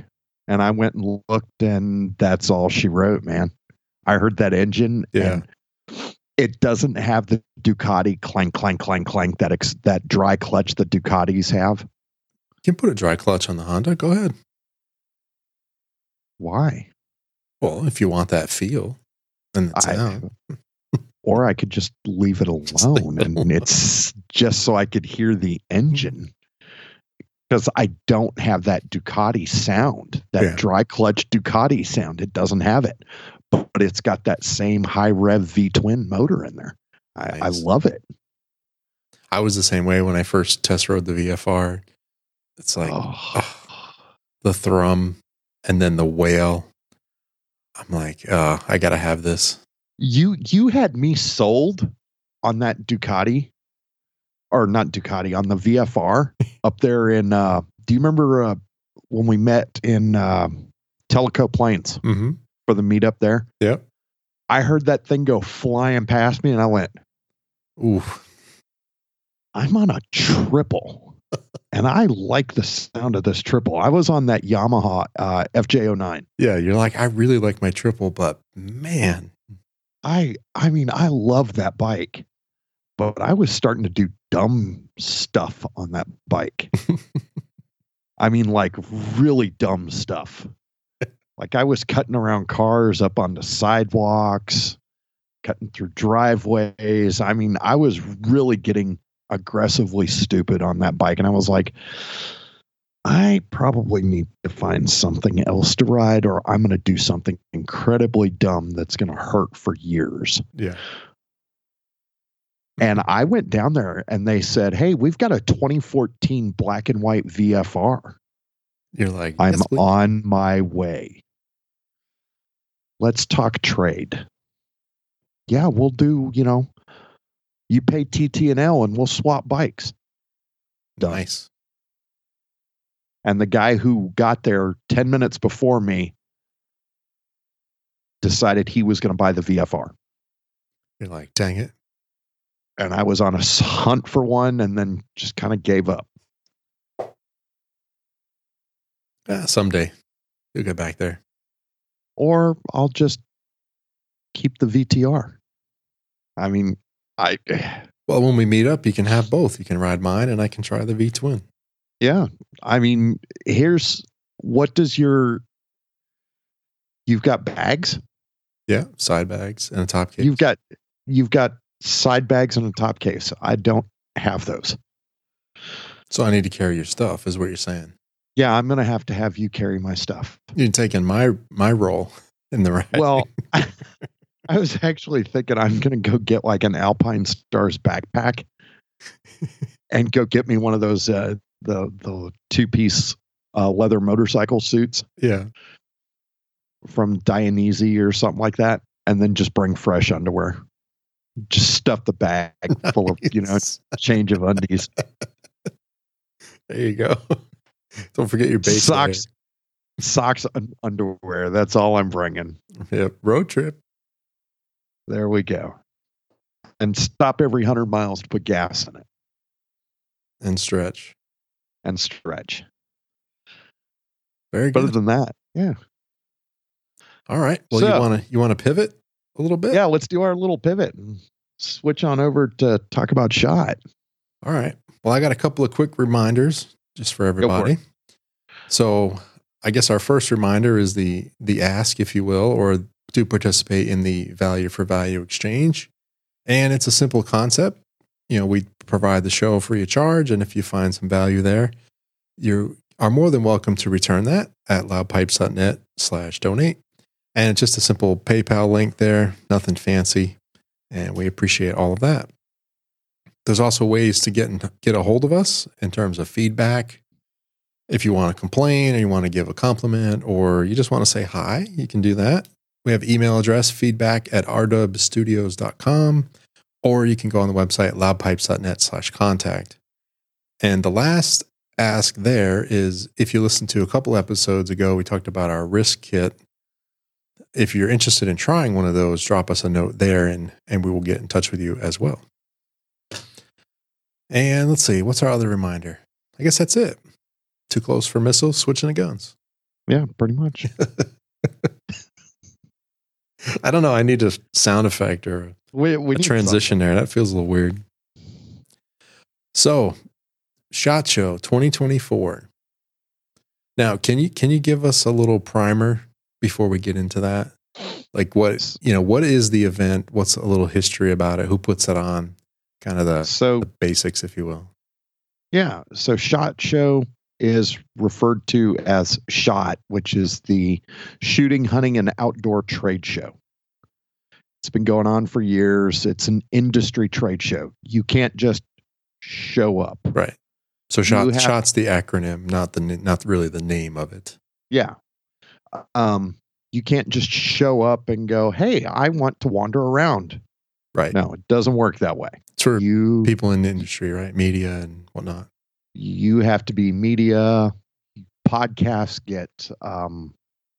And I went and looked, and that's all she wrote, man. I heard that engine, Yeah. and it doesn't have the Ducati clank, clank, clank, clank that ex- that dry clutch the Ducatis have. You can put a dry clutch on the Honda. Go ahead. Why? Well, if you want that feel and the sound. or I could just leave it [laughs] Just leave alone, it and alone. it's just so I could hear the engine. Because I don't have that Ducati sound, that Yeah. dry clutch Ducati sound. It doesn't have it, but, but it's got that same high rev V twin motor in there. I, I love it. I was the same way when I first test rode the VFR. It's like Oh. the thrum and then the wail. I'm like, uh, I gotta have this. You you had me sold on that Ducati, or not Ducati on the VFR up there in. Uh, do you remember uh, when we met in uh, Tellico Plains Mm-hmm. For the meetup there? Yep. I heard that thing go flying past me, and I went, Ooh. "I'm on a triple." [laughs] And I like the sound of this triple. I was on that Yamaha uh, FJ09. Yeah, you're like, I really like my triple, but man, I I mean I love that bike, but I was starting to do dumb stuff on that bike. [laughs] I mean like really dumb stuff. Like I was cutting around cars up on the sidewalks, cutting through driveways. I mean, I was really getting aggressively stupid on that bike and I was like I probably need to find something else to ride, or I'm going to do something incredibly dumb that's going to hurt for years. yeah. And I went down there and they said, Hey, we've got a 2014 black and white VFR. You're like, I'm yes, on my way. Let's talk trade. Yeah, we'll do, you know, you pay TT&L and we'll swap bikes. done. nice. And the guy who got there 10 minutes before me decided he was going to buy the VFR. You're like, dang it. And I was on a hunt for one and then just kind of gave up. Yeah, someday you'll get back there. Or I'll just keep the VTR. I mean, I, [sighs] Well, when we meet up, you can have both. You can ride mine and I can try the V twin. yeah, I mean, here's what does your, you've got bags, Yeah, side bags and a top case. you've got, you've got side bags and a top case. I don't have those. so I need to carry your stuff, is what you're saying. Yeah, I'm going to have to have you carry my stuff. You're taking my my role in the ride. Well, [laughs] [laughs] I was actually thinking I'm going to go get like an Alpinestars backpack and go get me one of those uh, the the two piece uh, leather motorcycle suits yeah, from Dainese or something like that, and then just bring fresh underwear. Just stuff the bag full of you know [laughs] change of undies, there you go. Don't forget your base socks, socks, and underwear. That's all I'm bringing. Yep, road trip. There we go. And stop every hundred miles to put gas in it and stretch. and stretch. Very But other than that, yeah. All right. Well, So- you want to you want to pivot a little bit? Yeah, let's do our little pivot and switch on over to talk about shot. All right. Well, I got a couple of quick reminders just for for everybody. So, I guess our first reminder is the the ask, if you will, or to participate in the value for value exchange. And it's a simple concept. You know, we provide the show free of charge, and if you find some value there, you are more than welcome to return that at loudpipes.net slash donate. And it's just a simple PayPal link there, nothing fancy. And we appreciate all of that. There's also ways to get in, get a hold of us in terms of feedback. If you want to complain or you want to give a compliment or you just want to say hi, you can do that. We have email address feedback at rdubstudios.com or you can go on the website loudpipes.net slash contact. And the last ask there is if you listened to a couple episodes ago, we talked about our risk kit if you're interested in trying one of those, drop us a note there and, and we will get in touch with you as well. And let's see, what's our other reminder? I guess that's it. Too close for missiles, switching to guns. Yeah, pretty much. [laughs] I don't know. I need a sound effect or We, we a transition there. That feels a little weird. So, Shot Show 2024. Now, can you can you give us a little primer before we get into that? Like what you know, what is the event? What's a little history about it? Who puts it on? Kind of the. So the basics, if you will. Yeah. So SHOT Show is referred to as SHOT, which is the Shooting, Hunting, and Outdoor Trade Show. It's been going on for years. It's an industry trade show. You can't just show up. Right. So shot, have- shots the acronym, not the not really the name of it. Yeah. Um, you can't just show up and go, "Hey, I want to wander around." Right. No, it doesn't work that way. It's for You people in the industry, right? Media and whatnot. you have to be media podcasts get um,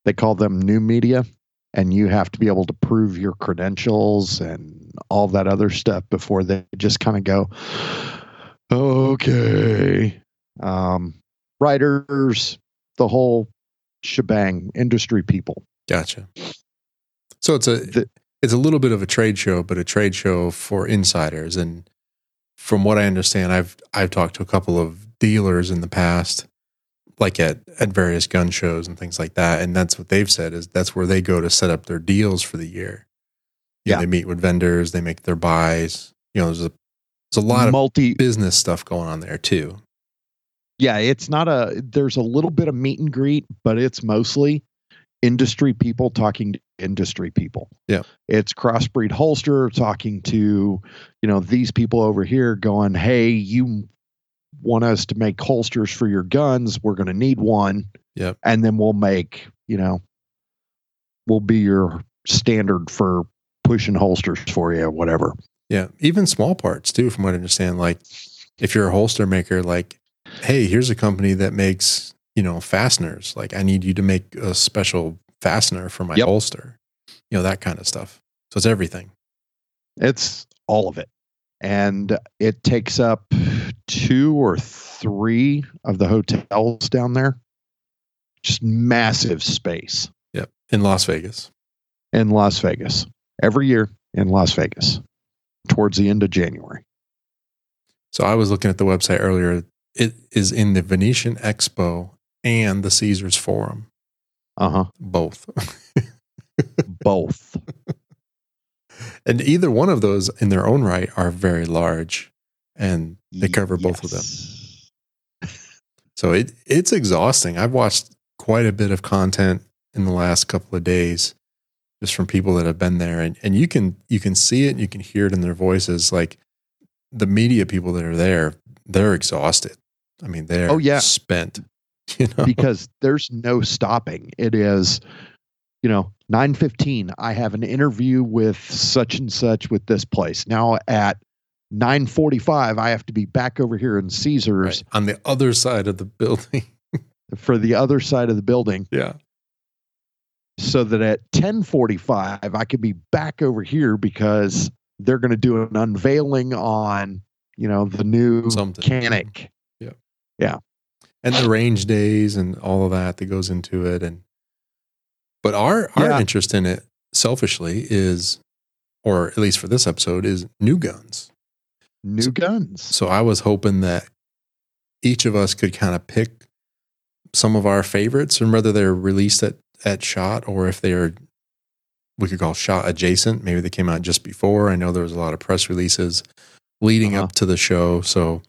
they call them new media and you have to be able to prove your credentials and all that other stuff before they just kind of go okay um, writers the whole shebang industry people Gotcha. So it's a The- it's a little bit of a trade show, but a trade show for insiders. And from what I understand, I've I've talked to a couple of dealers in the past, like at at various gun shows and things like that. And that's what they've said is that's where they go to set up their deals for the year. You know, Yeah. they meet with vendors, they make their buys. You know, there's a there's a lot of multi business stuff going on there too. yeah it's not a there's a little bit of meet and greet but it's mostly industry people talking to industry people Yeah. it's crossbreed holster talking to you know these people over here going hey you want us to make holsters for your guns we're going to need one Yeah. and then we'll make you know we'll be your standard for pushing holsters for you whatever Yeah, even small parts too, from what I understand. Like if you're a holster maker, like, hey, here's a company that makes, you know, fasteners. Like I need you to make a special fastener for my Yep. holster. You know, that kind of stuff. So it's everything. It's all of it. And it takes up two or three of the hotels down there. Just massive space Yep. In Las Vegas. in Las Vegas every year in Las Vegas towards the end of January. So I was looking at the website earlier. It is in the Venetian Expo and the Caesars Forum, Uh huh. both. [laughs] Both. and either one of those in their own right are very large and they cover both of them. So it it's exhausting. I've watched quite a bit of content in the last couple of days just from people that have been there and, and you can you can see it, and you can hear it in their voices. Like the media people that are there, they're exhausted. I mean, they're Oh, yeah. spent. [laughs] You know? because there's no stopping. It is, you know, 9:15 I have an interview with such and such with this place. Now at 9:45 I have to be back over here in Caesars Right. On the other side of the building. [laughs] for the other side of the building yeah. so that at 10:45 I could be back over here because they're going to do an unveiling on, you know, the new Something. Canic. And the range days and all of that that goes into it. And but our our Yeah. interest in it selfishly is or at least for this episode, is new guns. New So- guns. So I was hoping that each of us could kind of pick some of our favorites and whether they're released at, at shot or if they're we could call shot adjacent. Maybe they came out just before. I know there was a lot of press releases leading Uh-huh. up to the show. So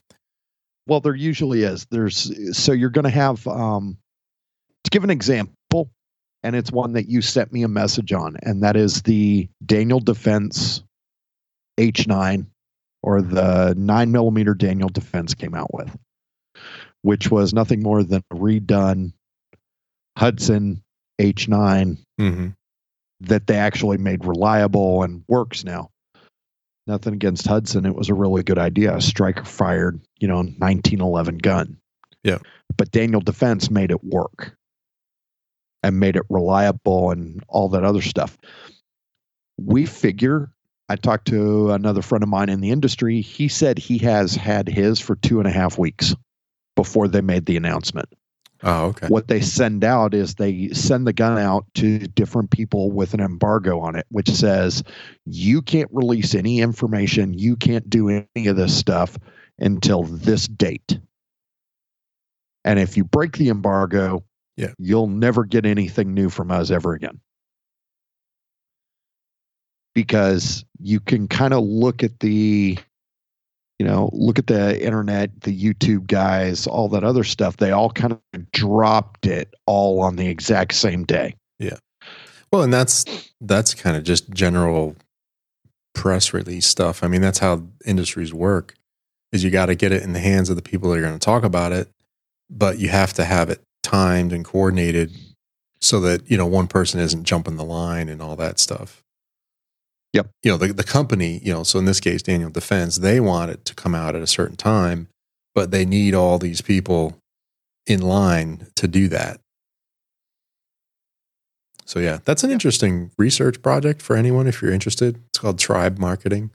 Well, there usually is. There's so you're going to have um, to give an example, and it's one that you sent me a message on, and that is the Daniel Defense H9 or the nine millimeter Daniel Defense came out with, which was nothing more than a redone Hudson H9 mhm. that they actually made reliable and works now. Nothing against Hudson. It was a really good idea. A striker fired, you know, 1911 gun. Yeah. But Daniel Defense made it work. and made it reliable and all that other stuff. We figure, I talked to another friend of mine in the industry. He said he has had his for two and a half weeks before they made the announcement. Oh, okay. What they send out is they send the gun out to different people with an embargo on it, which says you can't release any information, you can't do any of this stuff until this date. And if you break the embargo, Yeah. you'll never get anything new from us ever again. Because you can kind of look at the you know, look at the internet, the YouTube guys, all that other stuff. They all kind of dropped it all on the exact same day. Yeah. Well, and that's that's kind of just general press release stuff. I mean, that's how industries work. Is you got to get it in the hands of the people that are going to talk about it, but you have to have it timed and coordinated so that you know one person isn't jumping the line and all that stuff. Yep. You know the the company. You know, so in this case, Daniel Defense, they want it to come out at a certain time, but they need all these people in line to do that. So yeah, that's an interesting research project for anyone if you're interested. It's called Tribe Marketing.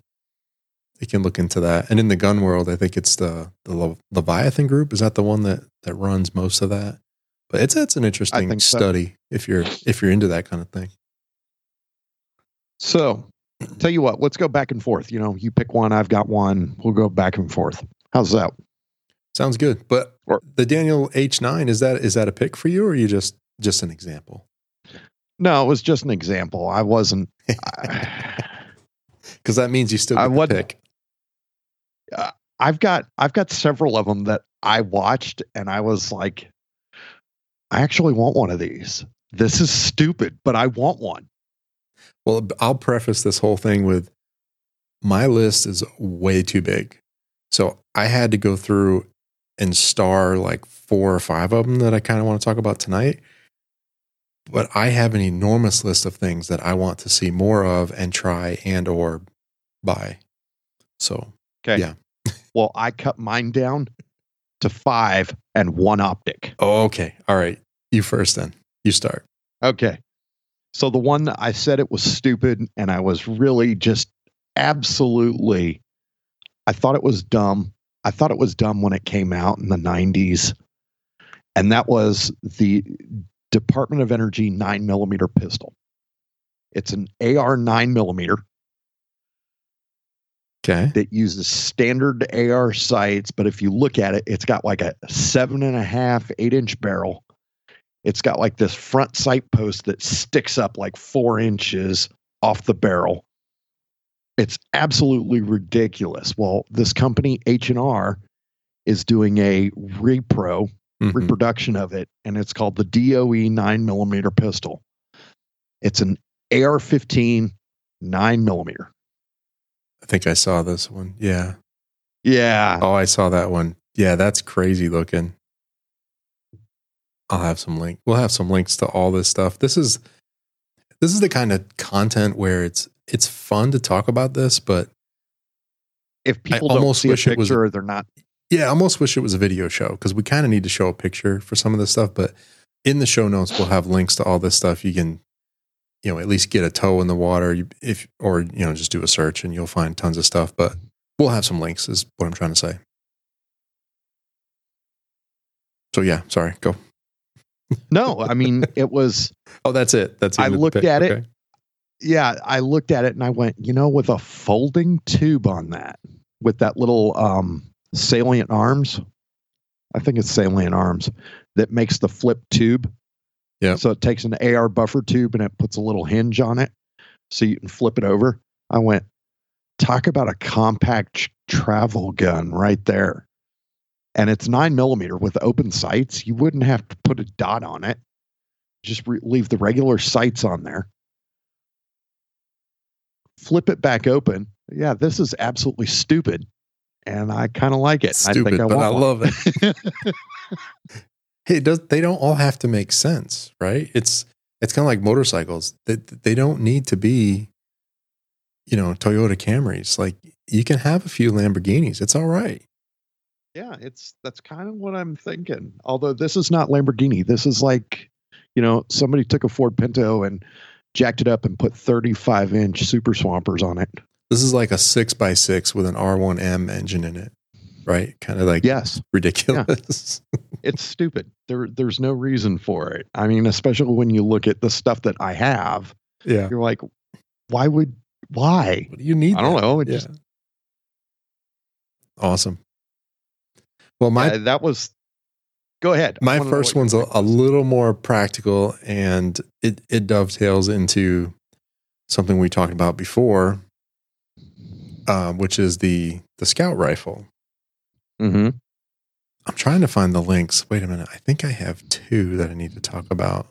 You can look into that. And in the gun world, I think it's the the Le- Leviathan Group. Is that the one that that runs most of that? But it's it's an interesting so. study if you're if you're into that kind of thing. So, tell you what, let's go back and forth. You know, you pick one, I've got one. We'll go back and forth. How's that? Sounds good. But Or- the Daniel H9 is that is that a pick for you, or are you just just an example? No, it was just an example. I wasn't. [laughs] Because [laughs] that means you still I wasn't- pick. Uh, I've got I've got several of them that I watched, and I was like, I actually want one of these. This is stupid, but I want one. Well, I'll preface this whole thing with my list is way too big. So I had to go through and star like four or five of them that I kind of want to talk about tonight. But I have an enormous list of things that I want to see more of and try and or buy. So Okay. Yeah. [laughs] Well, I cut mine down to five and one optic. oh, okay. All right. You first then. You start. Okay. So the one I said it was stupid, and I was really just absolutely, I thought it was dumb. I thought it was dumb when it came out in the 90s. And that was the Department of Energy 9 millimeter pistol. It's an AR 9 millimeter Okay. that uses standard AR sights, but if you look at it, it's got like a seven and a half, eight inch barrel. It's got like this front sight post that sticks up like four inches off the barrel. It's absolutely ridiculous. Well, this company H and R is doing a repro Mhm. reproduction of it, and it's called the DOE nine millimeter pistol. It's an AR-15 nine millimeter. I think I saw this one. Yeah. Yeah, Oh, I saw that one. Yeah, that's crazy looking. I'll have some link. We'll have some links to all this stuff. This is this is the kind of content where it's it's fun to talk about this, but if people don't almost see a wish it was- picture, they're not. yeah, I almost wish it was a video show because we kind of need to show a picture for some of this stuff. But in the show notes, we'll have links to all this stuff. You can, you know, at least get a toe in the water, if or you know, just do a search and you'll find tons of stuff. But we'll have some links. Is what I'm trying to say. So yeah, sorry. Go. No, I mean it was. Oh, that's it. That's it. I looked at it. Yeah, I looked at it and I went, you know, with a folding tube on that, with that little um, salient arms. I think it's salient arms that makes the flip tube. Yeah. So it takes an AR buffer tube and it puts a little hinge on it, so you can flip it over. I went, talk about a compact travel gun right there. And it's nine millimeter with open sights. You wouldn't have to put a dot on it. Just re- leave the regular sights on there. Flip it back open. Yeah, this is absolutely stupid. And I kind of like it. Stupid, I think I but I one. love it. [laughs] hey, it does they don't all have to make sense, right? It's it's kind of like motorcycles. They they don't need to be, you know, Toyota Camrys. Like you can have a few Lamborghinis. It's all right. Yeah, it's that's kind of what I'm thinking. Although this is not Lamborghini, this is like You know, somebody took a Ford Pinto and jacked it up and put 35 inch super swampers on it. This is like a six by six with an R1M engine in it, right? Kind of like Yes, ridiculous. [laughs] it's stupid. There, there's no reason for it. I mean, especially when you look at the stuff that I have, Yeah. you're like, why would, why? What do you need? I don't that? know. It Yeah. just, Awesome. Well, my yeah, that was, go ahead. I my first one's a, a little more practical and it, it dovetails into something we talked about before um, which is the the scout rifle. Mhm. i'm trying to find the links. Wait a minute. I think i have two that i need to talk about.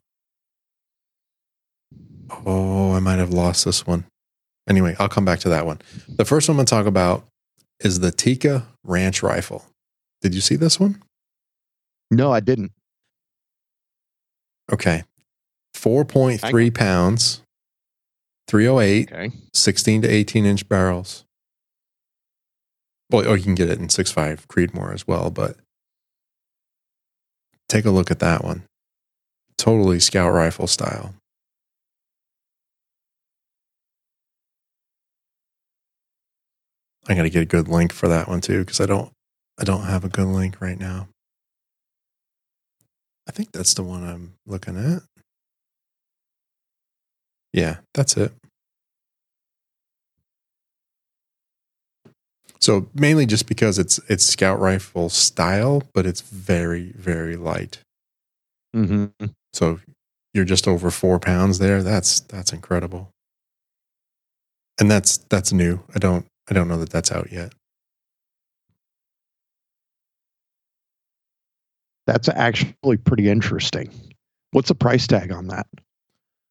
Oh i might have lost this one. Anyway i'll come back to that one. The first one i'm going to talk about is the Tikka ranch rifle did you see this one No, I didn't. Okay. 4.3 pounds, 308, Okay. 16 to 18 inch barrels. Well, or you can get it in 6.5 Creedmoor as well, but take a look at that one. Totally scout rifle style. I got to get a good link for that one too because I don't I don't have a good link right now. I think that's the one I'm looking at. Yeah, that's it. So mainly just because it's it's scout rifle style, but it's very very light. hmm So you're just over four pounds there. That's that's incredible. And that's that's new. I don't I don't know that that's out yet. That's actually pretty interesting. What's the price tag on that?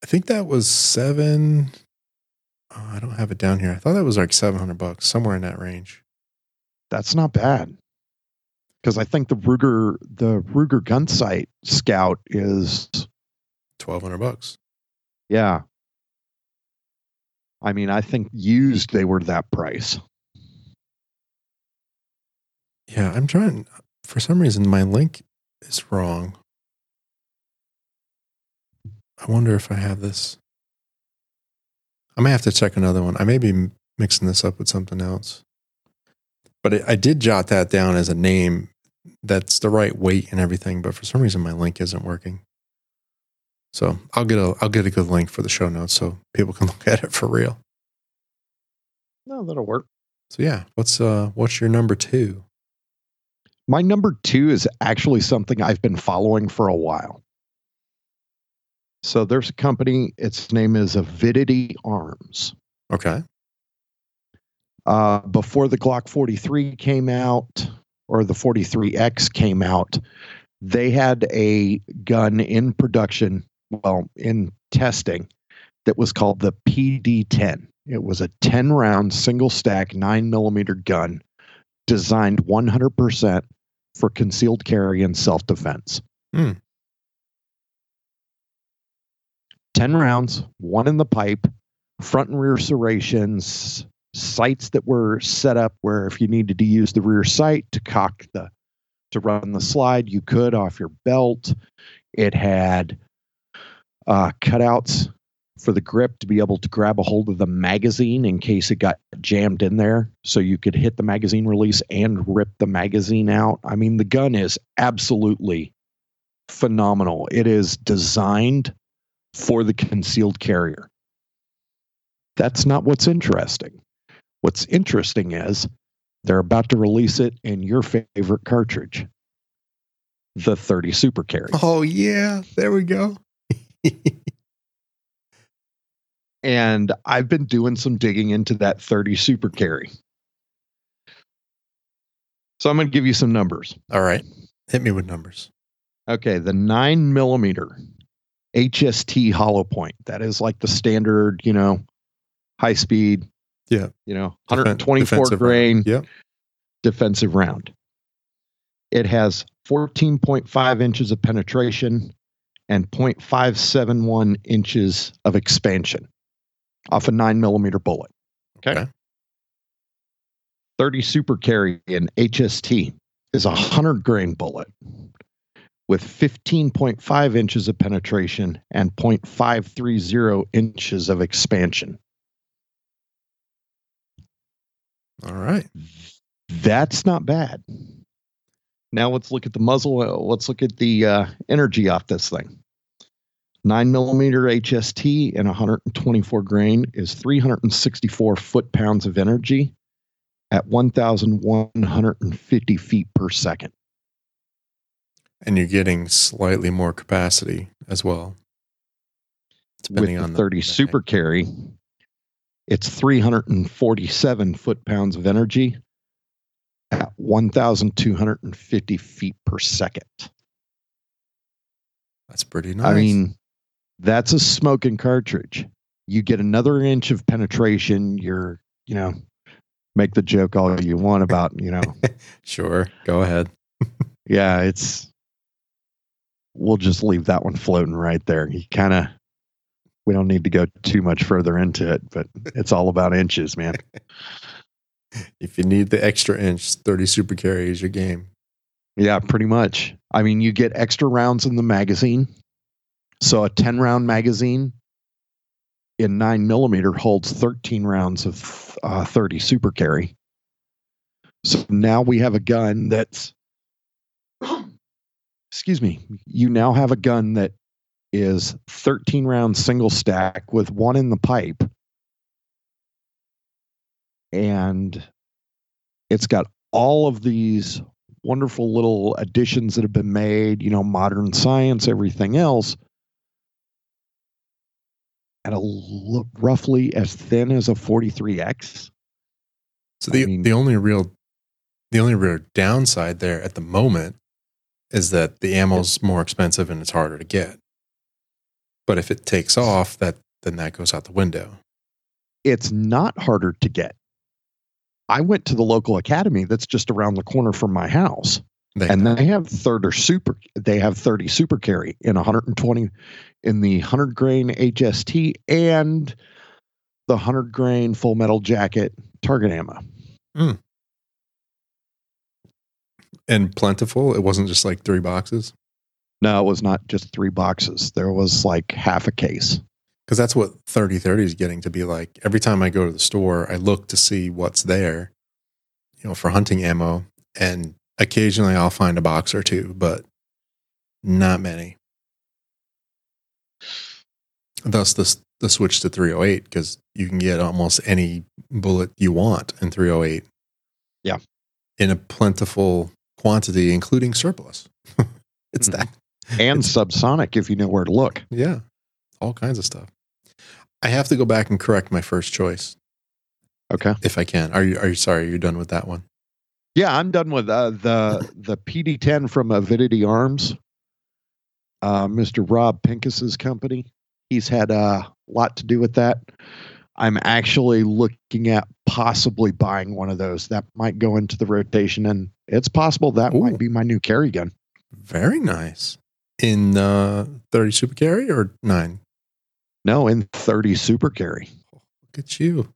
I think that was seven. Oh, I don't have it down here. I thought that was like seven hundred bucks, somewhere in that range. That's not bad. Because I think the Ruger the Ruger gun sight scout is Twelve hundred bucks. yeah. I mean, I think used they were that price. Yeah, I'm trying. For some reason, my link is wrong. I wonder if I have this. I may have to check another one. I may be mixing this up with something else. But it, I did jot that down as a name that's the right weight and everything. But for some reason, my link isn't working. So I'll get a I'll get a good link for the show notes so people can [laughs] look at it for real. No, that'll work. So yeah, what's uh what's your number two? My number two is actually something I've been following for a while. So there's a company, its name is Avidity Arms. Okay. Uh, before the Glock 43 came out, or the 43X came out, they had a gun in production, well, in testing, that was called the PD 10. It was a 10 round single stack 9 millimeter gun designed 100% for concealed carry and self defense. Hmm. 10 rounds, one in the pipe, front and rear serrations, sights that were set up where if you needed to use the rear sight to cock the to run the slide, you could off your belt. It had uh, cutouts for the grip to be able to grab a hold of the magazine in case it got jammed in there. So you could hit the magazine release and rip the magazine out. I mean, the gun is absolutely phenomenal. It is designed for the concealed carrier. That's not what's interesting. What's interesting is they're about to release it in your favorite cartridge, the 30 Super Carry. Oh yeah, there we go. [laughs] And I've been doing some digging into that 30 Super Carry. So I'm going to give you some numbers. All right. Hit me with numbers. Okay, the nine millimeter HST hollow point. That is like the standard, you know, high speed. Yeah. You know, 124 defensive grain round. Yep. defensive round. It has 14.5 inches of penetration and 0.571 inches of expansion off a nine millimeter bullet. Okay. Okay. 30 super carry in HST is a 100 grain bullet with 15.5 inches of penetration and 0.530 inches of expansion. All right. That's not bad. Now let's look at the muzzle. Uh, Let's look at the uh, energy off this thing. Nine millimeter HST and 124 grain is 364 foot pounds of energy at 1,150 feet per second. And you're getting slightly more capacity as well. Depending With on the the- 30 the- super carry, it's 347 foot pounds of energy at 1,250 feet per second. That's pretty nice. I mean, that's a smoking cartridge. You get another inch of penetration. You're, you know, make the joke all you want about, you know, [laughs] sure. Go ahead. [laughs] yeah, it's, we'll just leave that one floating right there. You kind of, we don't need to go too much further into it, but it's all about inches, man. [laughs] If you need the extra inch, 30 super carry is your game. Yeah, pretty much. I mean, you get extra rounds in the magazine. So a 10 round magazine in 9 millimeter holds 13 rounds of uh, 30 super carry. So now we have a gun that's, excuse me, you now have a gun that is 13 round single stack with one in the pipe. And it's got all of these wonderful little additions that have been made, you know, modern science, everything else, at a roughly as thin as a 43X. So I the mean- the only real the only real downside there at the moment is that the ammo's more expensive and it's harder to get. But if it takes off, that then that goes out the window. It's not harder to get. I went to the local academy that's just around the corner from my house. They, and they have third or super they have 30 super carry in 120 in the 100 grain hst and the 100 grain full metal jacket target ammo. Hmm. And plentiful. It wasn't just like three boxes? No it was not just three boxes. There was like half a case. Because that's what 30 30 is getting to be like. Every time I go to the store, I look to see what's there, you know, for hunting ammo, and occasionally I'll find a box or two, but not many. Thus, the the switch to 308 because you can get almost any bullet you want in 308. Yeah. in a plentiful quantity, including surplus. [laughs] it's Mhm. that. and It's- subsonic if you know where to look Yeah, all kinds of stuff. I have to go back and correct my first choice okay if I can. Are you are you sorry? You're done with that one? Yeah i'm done with uh, the the pd10 from avidity arms uh, mr rob pincus's company he's had a lot to do with that i'm actually looking at possibly buying one of those that might go into the rotation and it's possible that Ooh. might be my new carry gun Very nice. In uh, 30 super carry or nine? no in 30 super carry Look at you.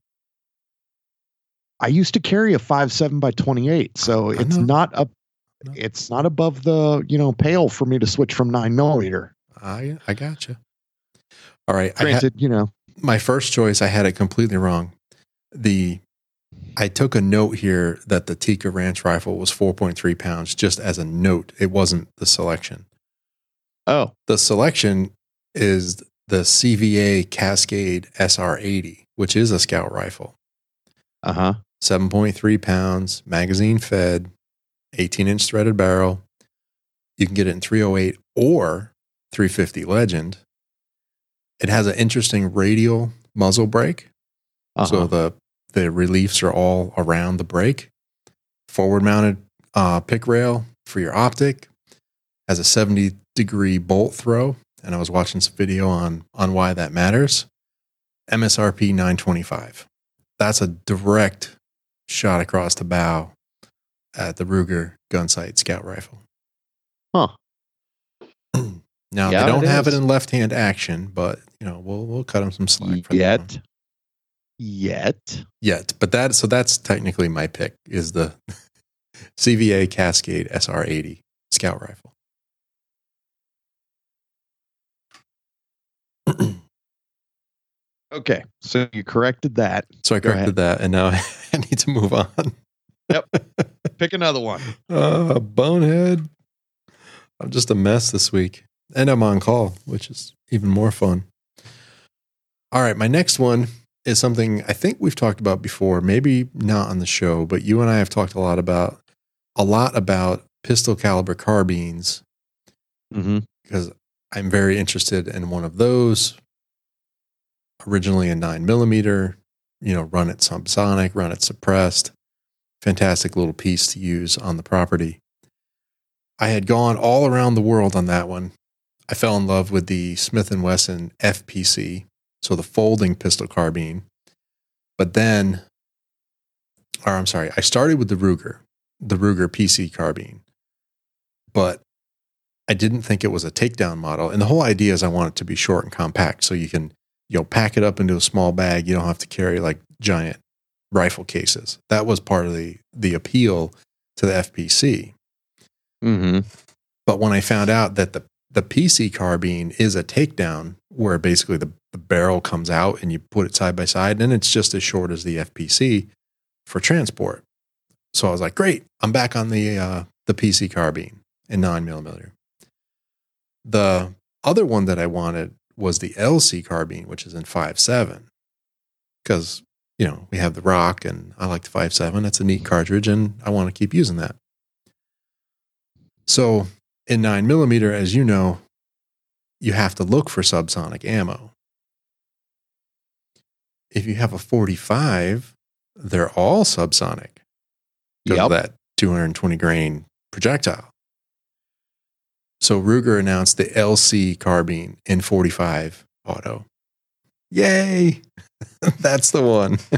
I used to carry a 5 7 by 28 so it's not up No. it's not above the you know pale for me to switch from 9 millimeter I I gotcha. All right. Granted you know my first choice, I had it completely wrong. The I took a note here that the Tikka Ranch rifle was 4.3 pounds, just as a note. It wasn't the selection. oh The selection is the CVA Cascade SR80, which is a scout rifle. uh-huh 7.3 pounds, magazine fed, 18 inch threaded barrel. You can get it in 308 or 350 Legend. It has an interesting radial muzzle brake. uh-huh. So the, the reliefs are all around the brake. Forward mounted uh, pick rail for your optic. Has a 70 degree bolt throw. And I was watching some video on, on why that matters. MSRP 925. That's a direct shot across the bow at the Ruger Gunsite scout rifle. Huh. [clears throat] now Yeah, they don't it have it in left hand action, but you know we'll we'll cut them some slack for that yet yet yet. But that so that's technically my pick is the [laughs] CVA Cascade SR80 scout rifle. Okay, so you corrected that. So I Go corrected that, and now [laughs] I need to move on. Yep. [laughs] Pick another one. Uh, bonehead. I'm just a mess this week, and I'm on call, which is even more fun. All right, my next one is something I think we've talked about before, maybe not on the show, but you and I have talked a lot about a lot about pistol caliber carbines Mm-hmm. because I'm very interested in one of those. Originally a nine millimeter, you know, run it subsonic, run it suppressed. Fantastic little piece to use on the property. I had gone all around the world on that one. I fell in love with the Smith and Wesson FPC, so the folding pistol carbine. But then, or I'm sorry, I started with the Ruger, the Ruger PC carbine. But I didn't think it was a takedown model. And the whole idea is I want it to be short and compact so you can, you know, pack it up into a small bag. You don't have to carry like giant rifle cases. That was part of the the appeal to the FPC. Mm-hmm. But when I found out that the the PC carbine is a takedown where basically the, the barrel comes out and you put it side by side and it's just as short as the FPC for transport. So I was like, great, I'm back on the uh, the PC carbine in nine millimeter. The other one that I wanted was the LC carbine, which is in five seven, because you know we have the Rock and I like the five seven. It's a neat cartridge, and I want to keep using that. So in nine millimeter, as you know, you have to look for subsonic ammo. If you have a 45, they're all subsonic Yep. that 220 grain projectile. So Ruger announced the LC carbine in 45 auto. Yay! [laughs] That's the one. [laughs]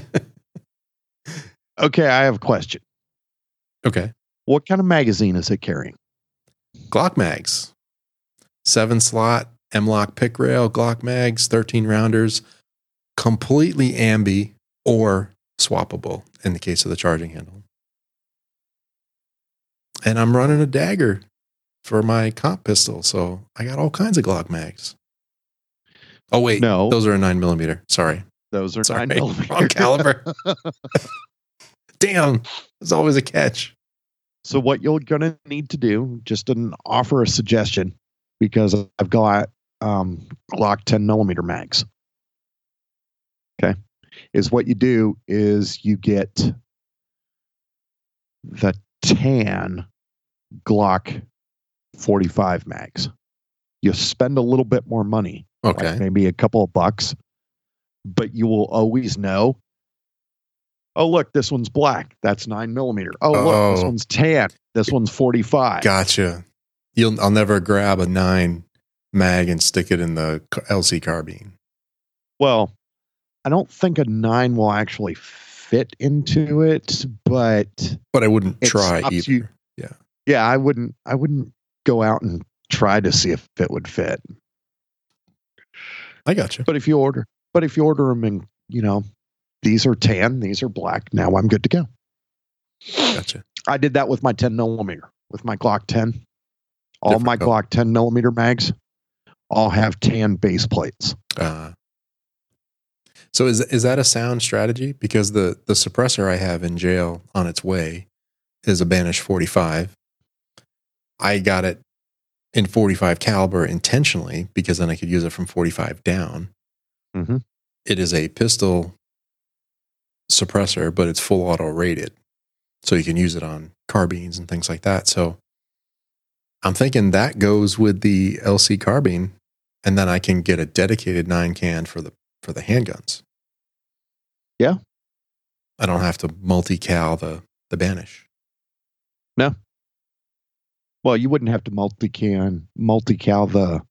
Okay, I have a question. okay. What kind of magazine is it carrying? Glock mags, seven slot M-LOK pick rail Glock mags, 13 rounders, completely ambi or swappable in the case of the charging handle. And I'm running a dagger for my comp pistol, so I got all kinds of Glock mags. Oh wait, No. those are a nine millimeter. Sorry, Those are sorry, nine [laughs] millimeter. wrong caliber. [laughs] Damn, there's always a catch. So what you're gonna need to do, just an offer a suggestion, because I've got um, Glock 10 millimeter mags. Okay, is what you do is you get the tan Glock 45 mags. You spend a little bit more money, like Okay, maybe a couple of bucks, but you will always know. Oh, look, this one's black. That's nine millimeter. Oh, look, this Oh. one's tan. This one's 45. Gotcha. You'll I'll never grab a nine mag and stick it in the LC carbine. Well, I don't think a nine will actually fit into it, but But I wouldn't try either. you- yeah, I wouldn't I wouldn't go out and try to see if it would fit. I got you. But if you order but if you order them and, you know, these are tan, these are black, now I'm good to go. Gotcha. I did that with my 10 millimeter, with my Glock 10. All Different my color. Glock 10 millimeter mags all have tan base plates. Uh, so is is that a sound strategy? Because the the suppressor I have in jail on its way is a Banish 45. I got it in 45 caliber intentionally because then I could use it from 45 down. Mhm. It is a pistol suppressor, but it's full auto rated. So you can use it on carbines and things like that. So I'm thinking that goes with the LC carbine, and then I can get a dedicated nine can for the for the handguns. Yeah. I don't have to multi cal the the banish. Well, you wouldn't have to multi-can, multi-cal the.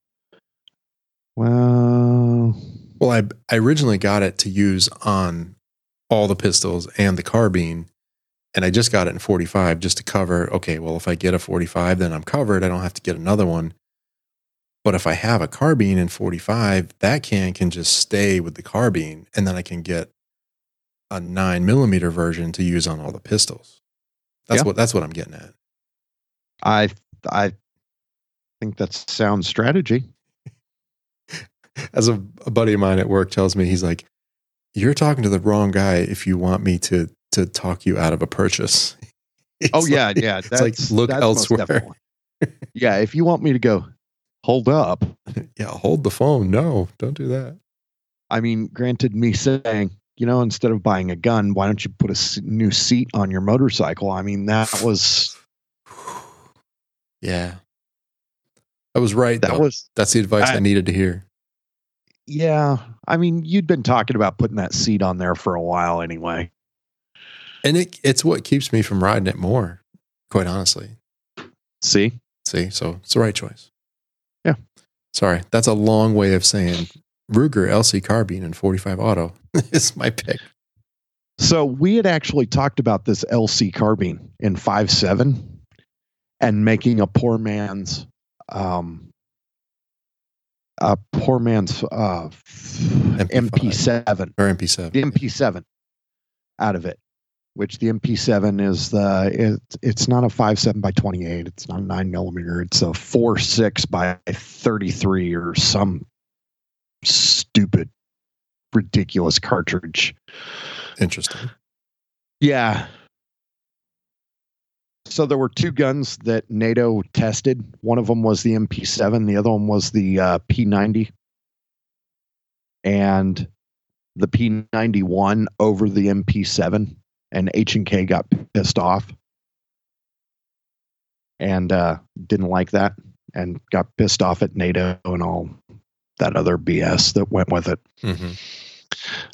Well, Well, I I originally got it to use on all the pistols and the carbine, and I just got it in 45 just to cover. Okay, well, if I get a 45, then I'm covered. I don't have to get another one. But if I have a carbine in 45, that can can just stay with the carbine, and then I can get a nine millimeter version to use on all the pistols. That's Yeah. what that's what I'm getting at. I I think that's sound strategy. As a, a buddy of mine at work tells me, he's like, You're talking to the wrong guy if you want me to to talk you out of a purchase. [laughs] Oh, it's oh yeah, like- yeah. It's like that's- look that's elsewhere. yeah, if you want me to go, hold up. [laughs] Yeah, hold the phone. No, don't do that. I mean, granted, me saying, you know, instead of buying a gun, why don't you put a new seat on your motorcycle? I mean, that was Yeah. I was right. that though. was That's the advice I, I- needed to hear. yeah. I mean, you'd been talking about putting that seat on there for a while anyway. And it, it's what keeps me from riding it more, quite honestly. See, See, so it's the right choice. Yeah. Sorry. That's a long way of saying Ruger LC carbine and 45 auto [laughs] is my pick. so we had actually talked about this LC carbine in five seven, and making a poor man's, um, a poor man's uh, MP seven. or MP7. the MP7 out of it, which the MP7 is the it, it's not a five seven by twenty eight. It's not a nine millimeter. It's a four six by thirty three or some stupid, ridiculous cartridge. Interesting. Yeah. So there were two guns that NATO tested. One of them was the MP7. The other one was the uh, P90. And the P91 over the MP7, and H and K got pissed off and uh, didn't like that, and got pissed off at NATO and all that other BS that went with it hmm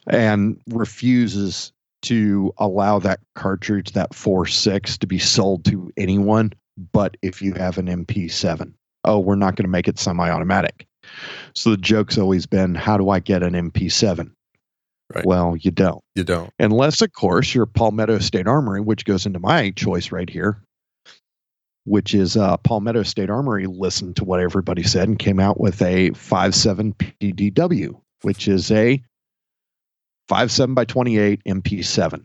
and refuses to allow that cartridge, that 4.6, to be sold to anyone but if you have an MP7. Oh, we're not going to make it semi automatic. So the joke's always been how do I get an MP7? Right. Well, you don't. You don't. Unless, of course, you're Palmetto State Armory, which goes into my choice right here, which is uh, Palmetto State Armory listened to what everybody said and came out with a 5.7 PDW, which is a 5.7 by 28 MP7.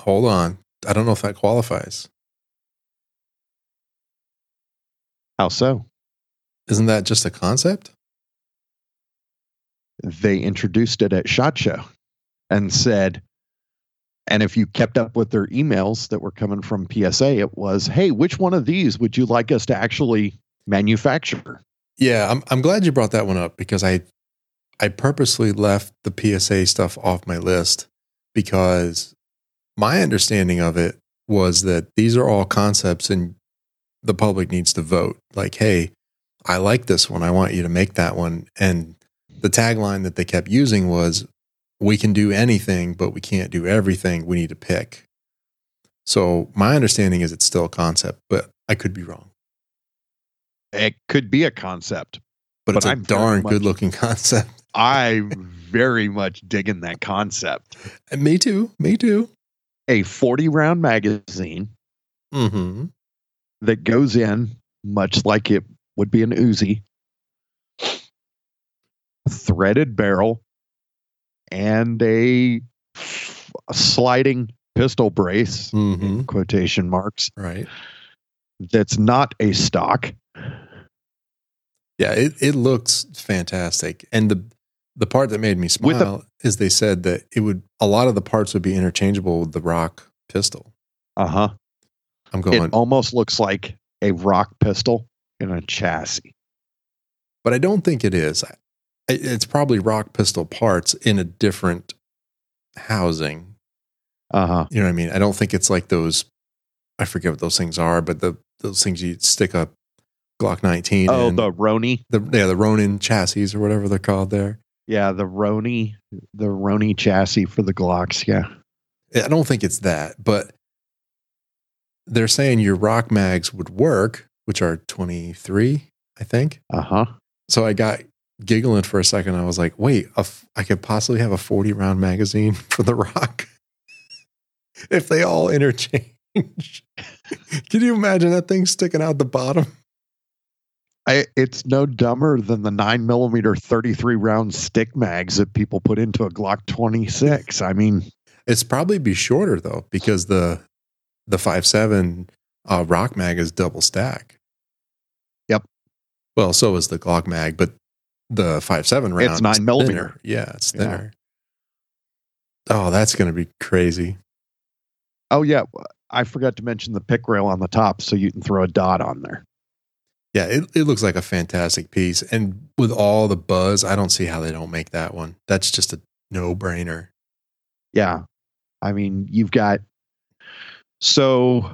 Hold on. I don't know if that qualifies. How so? Isn't that just a concept? They introduced it at SHOT Show and said, and if you kept up with their emails that were coming from PSA, it was, hey, which one of these would you like us to actually manufacture? Yeah, I'm I'm glad you brought that one up because I I purposely left the PSA stuff off my list because my understanding of it was that these are all concepts and the public needs to vote. Like, hey, I like this one. I want you to make that one. And the tagline that they kept using was we can do anything, but we can't do everything. We need to pick. So my understanding is it's still a concept, but I could be wrong. It could be a concept. But, But it's a I'm darn much- good looking [laughs] concept. I'm very much digging that concept. And me too. Me too. A 40 round magazine Mm-hmm. that goes in much like it would be an Uzi, threaded barrel, and a sliding pistol brace, Mm-hmm. quotation marks, Right. that's not a stock. Yeah, it, it looks fantastic. And the the part that made me smile is they said that it would a lot of the parts would be interchangeable with the rock pistol. Uh huh. I'm going, It almost looks like a rock pistol in a chassis. but I don't think it is. It's probably rock pistol parts in a different housing. Uh huh. You know what I mean? I don't think it's like those. I forget what those things are, but the those things you stick a Glock 19. Oh, the Roni. the yeah the Ronin chassis or whatever they're called there. Yeah, the Roni, the Roni chassis for the Glocks. Yeah. I don't think it's that, but they're saying your rock mags would work, which are 23, I think. Uh huh. So I got giggling for a second. I was like, wait, a f- I could possibly have a 40 round magazine [laughs] for the rock [laughs] if they all interchange. [laughs] Can you imagine that thing sticking out the bottom? I, it's no dumber than the nine millimeter 33 round stick mags that people put into a Glock 26. I mean, It's probably be shorter though, because the the five seven uh, rock mag is double stack. Yep. Well, so is the Glock mag, but The five seven round. It's nine millimeter. Yeah, it's Yeah. thinner. Oh, that's going to be crazy. Oh yeah, I forgot to mention the pick rail on the top, so you can throw a dot on there. Yeah, it, it looks like a fantastic piece. And with all the buzz, I don't see how they don't make that one. That's just a no brainer. Yeah, I mean you've got. So,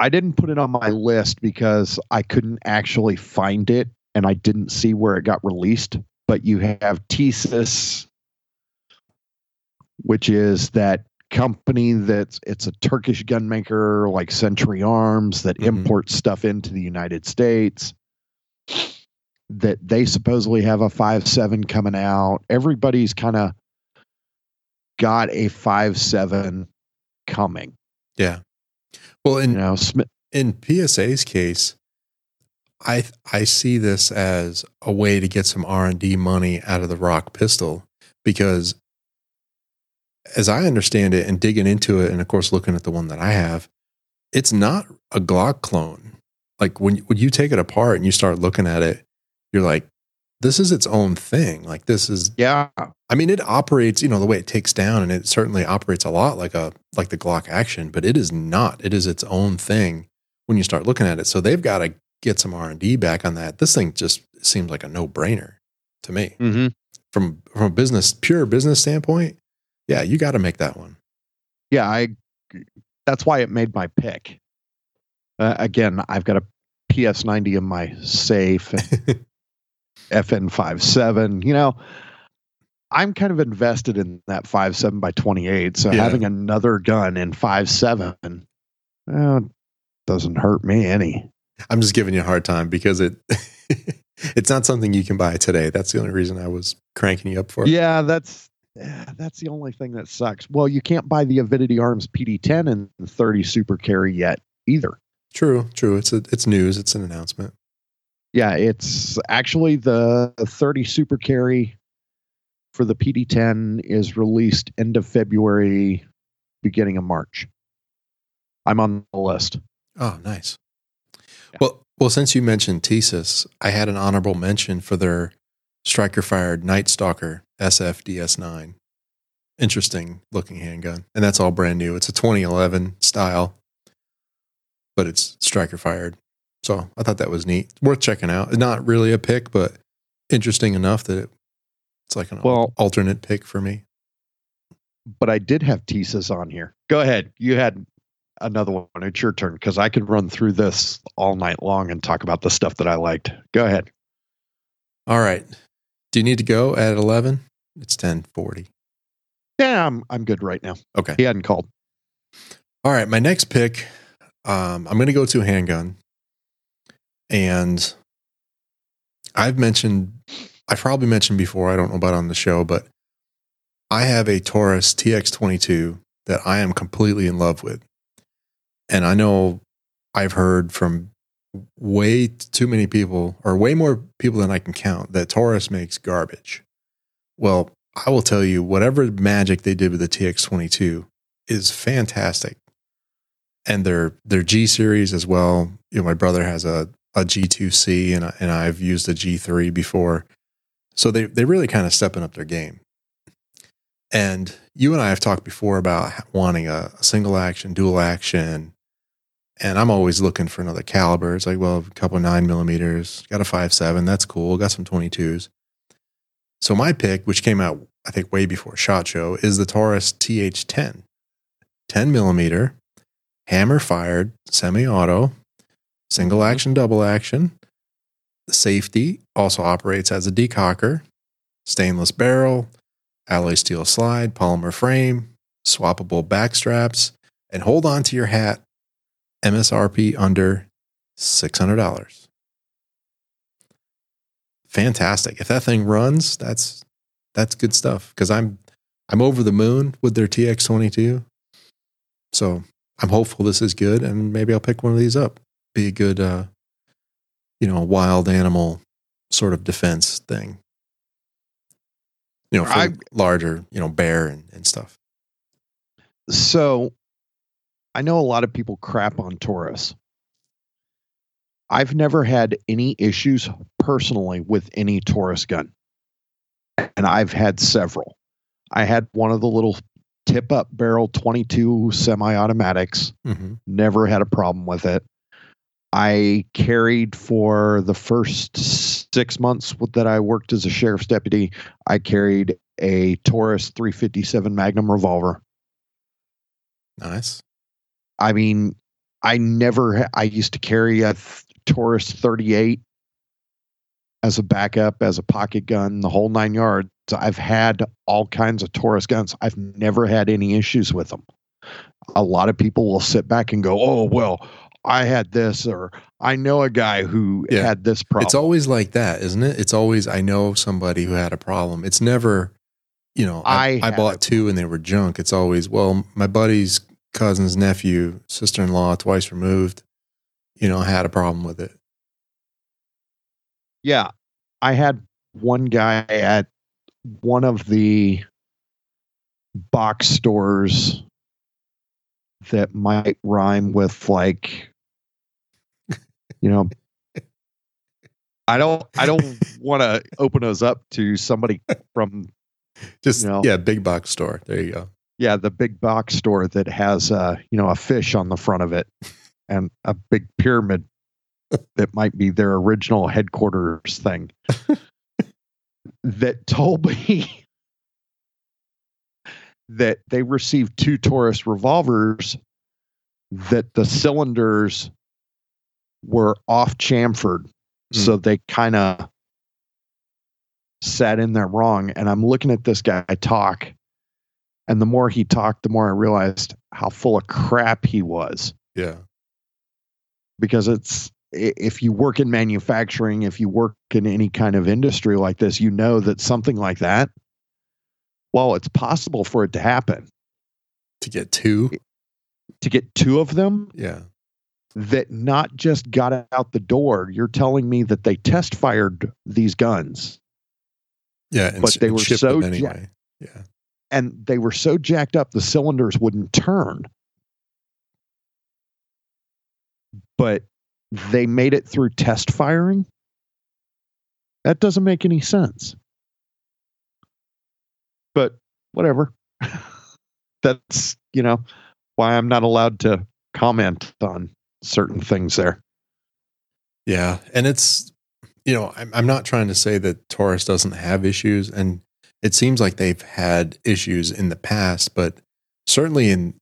I didn't put it on my list because I couldn't actually find it, and I didn't see where it got released. But you have Tisas, which is that company that's it's a Turkish gun maker like Century Arms that Mhm. imports stuff into the United States. That they supposedly have a five seven coming out. Everybody's kind of got a five seven coming. Yeah. Well, in You know, Smith. in PSA's case, I I see this as a way to get some R and D money out of the Rock pistol because, as I understand it, and digging into it, and of course looking at the one that I have, it's not a Glock clone. Like when when you take it apart and you start looking at it, you're like, this is its own thing. Like this is Yeah, I mean, it operates, you know, the way it takes down, and it certainly operates a lot like a like the Glock action, but it is not. It is its own thing when you start looking at it. So they've got to get some R and D back on that. This thing just seems like a no brainer to me mm-hmm. from from a business pure business standpoint. Yeah, you got to make that one. yeah. I. That's why it made my pick. Uh, again, I've got a PS ninety in my safe. And [laughs] FN 57. You know, I'm kind of invested in that 57 by 28. So Yeah. having another gun in 57 well, doesn't hurt me any. I'm just giving you a hard time because it [laughs] it's not something you can buy today. That's the only reason I was cranking you up for. it. Yeah, that's yeah, that's the only thing that sucks. Well, you can't buy the Avidity Arms PD10 and 30 Super Carry yet either. True, true. It's a, it's news. It's an announcement. Yeah, it's actually the 30 Super Carry for the PD10 is released end of February, beginning of March. I'm on the list. Oh, nice. Yeah. Well, well, since you mentioned Tisas, I had an honorable mention for their striker fired Night Stalker SF DS9. Interesting looking handgun, and that's all brand new. It's a 2011 style, but it's striker fired. So I thought that was neat, worth checking out. Not really a pick, but interesting enough that it, it's like an Well- alternate pick for me. But I did have Tisas on here. Go ahead. You had another one. It's your turn because I could run through this all night long and talk about the stuff that I liked. Go ahead. All right, do you need to go at 11? It's 10:40. Yeah, I'm I'm good right now. Okay. He hadn't called. All right, my next pick, um, I'm going to go to a handgun, and I've mentioned, I've probably mentioned before. I don't know about on the show, but I have a Taurus TX22 that I am completely in love with, and I know I've heard from way too many people, or way more people than I can count, that Taurus makes garbage. Well, I will tell you, whatever magic they did with the TX22 is fantastic. And their their G series as well. You know, my brother has a a G2C and I, and I've used a G3 before. So they they really kind of stepping up their game. And you and I have talked before about wanting a, a single action, dual action, and I'm always looking for another caliber. It's like, well, a couple of nine millimeters, got a five seven, that's cool. Got some twenty twos. So my pick, which came out I think way before Shot Show, is the Taurus TH10, 10 millimeter, hammer fired, semi auto, single mm-hmm. action, double action. The safety also operates as a decocker, stainless barrel, alloy steel slide, polymer frame, swappable back straps, and hold on to your hat. MSRP under $600. Fantastic. If that thing runs, that's that's good stuff because I'm I'm over the moon with their TX22. So I'm hopeful this is good, and maybe I'll pick one of these up. Be a good, uh, you know, wild animal sort of defense thing. You know, for I- larger, you know, bear and, and stuff. So I know a lot of people crap on Taurus. I've never had any issues personally with any Taurus gun. and I've had several. I had one of the little tip up barrel 22 semi automatics, hmm never had a problem with it. I carried for the first six months that I worked as a sheriff's deputy, I carried a Taurus 357 Magnum revolver. Nice. I mean, I never, I used to carry a th- Taurus 38 as a backup, as a pocket gun, the whole nine yards. I've had all kinds of Taurus guns. I've never had any issues with them. A lot of people will sit back and go, oh, well, I had this, or I know a guy who Yeah. had this problem. It's always like that, isn't it? It's always I know somebody who had a problem. It's never, you know, I, I I, bought two and they were junk. It's always well, my buddy's cousin's nephew, sister in law, twice removed, you know, had a problem with it. Yeah. I had one guy at one of the box stores that might rhyme with like you know I don't I don't [laughs] want to open those up to somebody from Just You know. yeah, big box store. There you go. Yeah the big box store that has uh you know a fish on the front of it and a big pyramid [laughs] that might be their original headquarters thing. That told me that they received two Taurus revolvers that the cylinders were off chamfered. So they kind of sat in there wrong. And i'm looking at this guy talk and the more he talked, the more I realized how full of crap he was. Yeah. Because it's if you work in manufacturing, if you work in any kind of industry like this, you know that something like that, well, it's possible for it to happen. To get two. To get two of them Yeah. that not just got out the door, you're telling me that they test fired these guns Yeah. But they were so anyway. Yeah. And they were so jacked up the cylinders wouldn't turn. But they made it through test firing. That doesn't make any sense. But whatever. [laughs] That's, you know, why I'm not allowed to comment on certain things there. Yeah, and it's you know I'm I'm not trying to say that Taurus doesn't have issues, and it seems like they've had issues in the past, but certainly in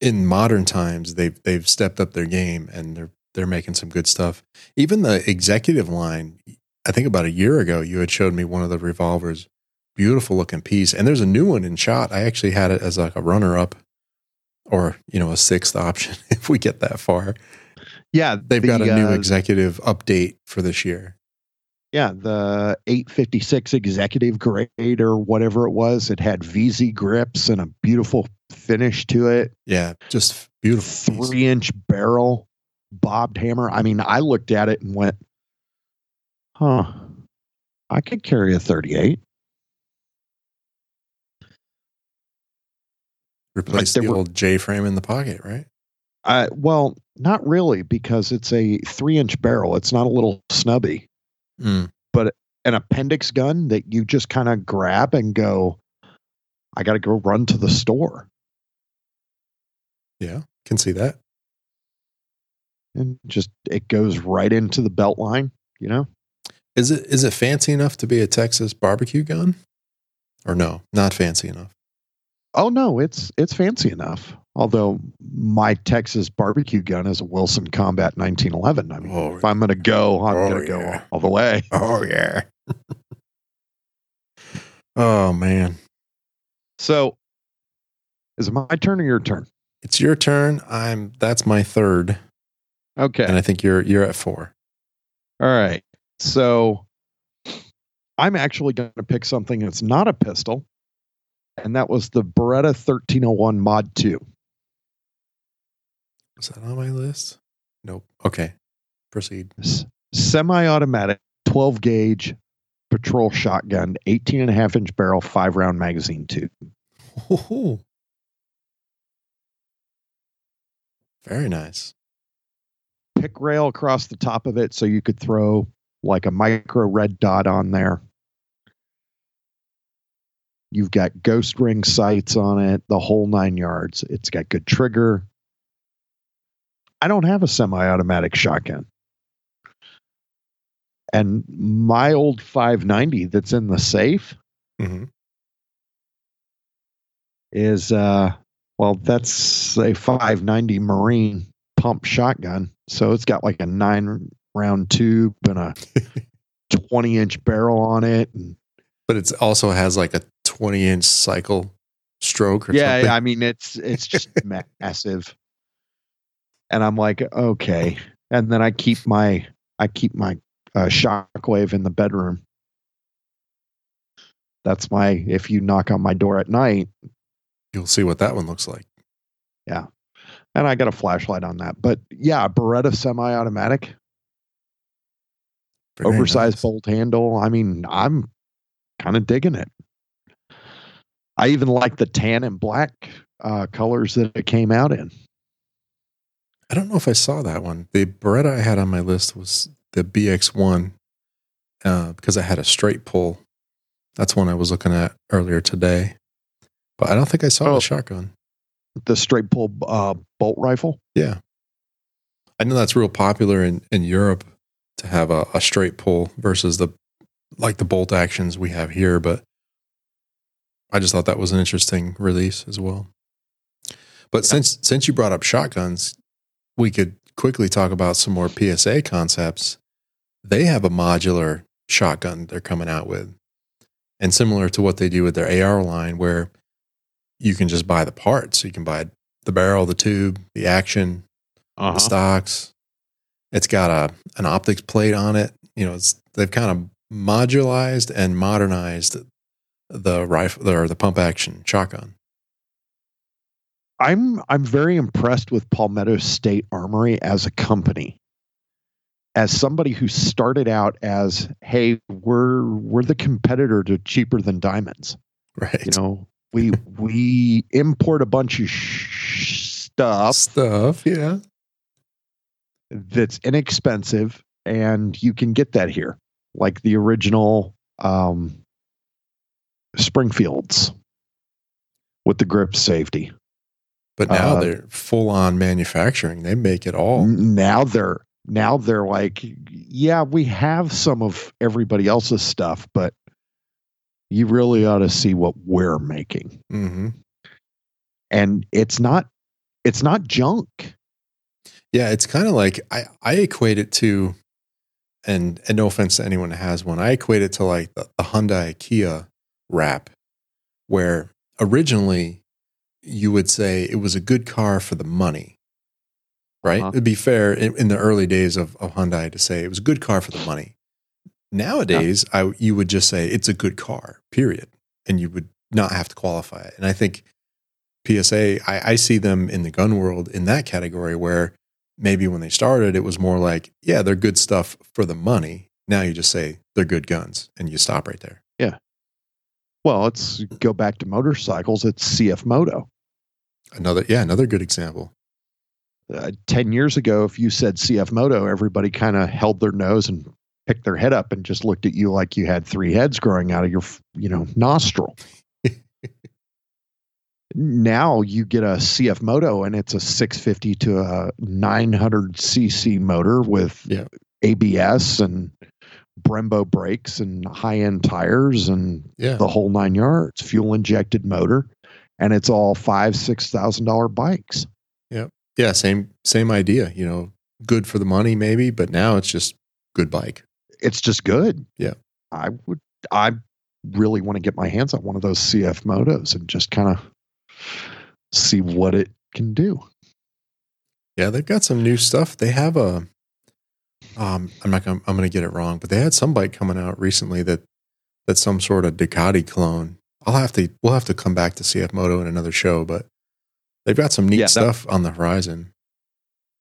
in modern times they've they've stepped up their game and they're they're making some good stuff. Even the executive line, I think about a year ago, you had showed me one of the revolvers, beautiful looking piece, and there's a new one in shot. I actually had it as like a runner up, or you know a sixth [laughs] option if we get that far. Yeah, They've got a new uh, executive update for this year. Yeah, the 856 executive grade or whatever it was. It had VZ grips and a beautiful finish to it. Yeah, just beautiful. Three inch barrel, bobbed hammer. I mean, I looked at it and went, huh, I could carry a 38. Replace the were- old J frame in the pocket, right? Uh, well, not really, because it's a three inch barrel. It's not a little snubby. Mm. But an appendix gun that you just kind of grab and go, I got to go run to the store. Yeah, can see that. and just it goes right into the belt line you know Is it is it fancy enough to be a Texas barbecue gun? Or no, not fancy enough. oh no it's it's fancy enough although my texas barbecue gun is a wilson combat 1911 i mean Oh, if i'm gonna go i'm Oh, gonna go all the way [laughs] oh yeah. [laughs] oh man. so is it my turn or your turn It's your turn. I'm that's my third. okay And I think you're you're at four. all right so i'm actually going to pick something that's not a pistol and that was the beretta 1301 mod 2 Is that on my list? Nope. Okay. Proceed. S- semi-automatic 12 gauge patrol shotgun 18 and a half inch barrel five round magazine tube Ooh. Very nice. pick rail across the top of it so you could throw like a micro red dot on there You've got ghost ring sights on it, the whole nine yards. It's got good trigger. I don't have a semi automatic shotgun. And my old 590 that's in the safe hmm is, uh, well, that's a 590 Marine pump shotgun. So it's got like a nine round tube and a [laughs] 20 inch barrel on it. And But it also has like a 20 inch cycle stroke or yeah, something. I mean it's it's just [laughs] massive. And I'm like, okay. And then I keep my I keep my uh, shockwave in the bedroom. That's my if you knock on my door at night, You'll see what that one looks like. Yeah. And I got a flashlight on that. But yeah, Beretta semi-automatic, oversized nice. bolt handle. I mean, I'm kind of digging it. I even like the tan and black uh, colors that it came out in. I don't know if I saw that one. The Beretta I had on my list was the BX1 uh, because I had a straight pull. That's one I was looking at earlier today. But I don't think I saw Oh. the shotgun. The straight pull uh, bolt rifle. Yeah. I know that's real popular in, in Europe to have a, a straight pull versus the like the bolt actions we have here, but I just thought that was an interesting release as well. But since since you brought up shotguns, we could quickly talk about some more PSA concepts. They have a modular shotgun they're coming out with. And similar to what they do with their AR line where you can just buy the parts. You can buy the barrel, the tube, the action, Uh-huh. the stocks. It's got a an optics plate on it. You know, it's they've kind of modularized and modernized the rifle or the pump action shotgun. I'm I'm very impressed with Palmetto State Armory as a company. As somebody who started out as, hey, we're we're the competitor to cheaper than diamonds. Right. You know, we [laughs] we import a bunch of sh- stuff Stuff, yeah. that's inexpensive, and you can get that here, like the original um, Springfields with the grip safety. But now Uh, they're full on manufacturing. They make it all. Now they're now they're like yeah we have some of everybody else's stuff but you really ought to see what we're making hmm and it's not it's not junk Yeah, it's kind of like I, I equate it to, and and no offense to anyone that has one, I equate it to like the, the Hyundai Kia rap, where originally you would say it was a good car for the money, right? Uh-huh. It'd be fair in, in the early days of, of Hyundai to say it was a good car for the money. Nowadays, I you would just say it's a good car, period, and you would not have to qualify it. And I think PSA, I, I see them in the gun world in that category where maybe when they started, it was more like, yeah, they're good stuff for the money. Now you just say they're good guns and you stop right there. Yeah. Well let's go back to motorcycles it's cf moto Another, yeah, another good example. uh, 10 years ago if you said cf moto everybody kind of held their nose and picked their head up and just looked at you like you had three heads growing out of your you know nostril [laughs] now you get a cf moto and it's a 650 to a 900 cc motor with Yeah. abs and brembo brakes and high-end tires and Yeah. the whole nine yards fuel injected motor and it's all five six thousand dollar bikes Yeah. Yeah, same, same idea, you know, good for the money maybe, but now it's just good bike. it's just good. Yeah. I would I really want to get my hands on one of those CF motos and just kind of see what it can do. Yeah. They've got some new stuff. They have a, um, I'm not gonna, I'm going to get it wrong, but they had some bike coming out recently that, that's some sort of Ducati clone. I'll have to, we'll have to come back to CF Moto in another show, but they've got some neat Yeah, that- stuff on the horizon.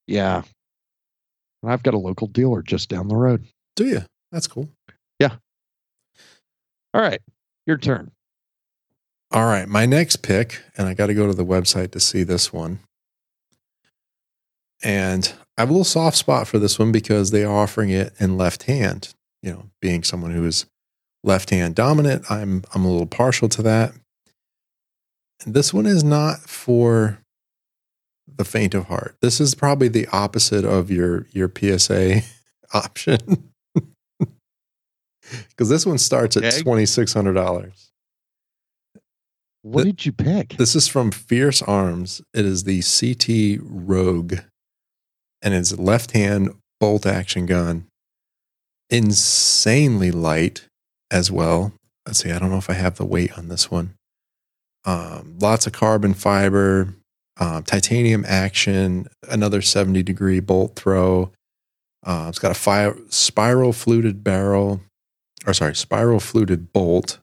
Yeah. And I've got a local dealer just down the road. Do you? That's cool. Yeah. All right. Your turn. All right, my next pick, and I got to go to the website to see this one. And I have a little soft spot for this one because they are offering it in left hand. You know, being someone who is left hand dominant, I'm I'm a little partial to that. this one is not for the faint of heart. This is probably the opposite of your your PSA [laughs] option. [laughs] Because this one starts at Okay. twenty six hundred dollars. What The- did you pick? This is from Fierce Arms. It is the CT Rogue, and it's left hand bolt action gun. Insanely light as well. Let's see, I don't know if I have the weight on this one. Um, lots of carbon fiber, um, titanium action, another 70 degree bolt throw. Uh, it's got a fi- spiral fluted barrel, or sorry, spiral fluted bolt,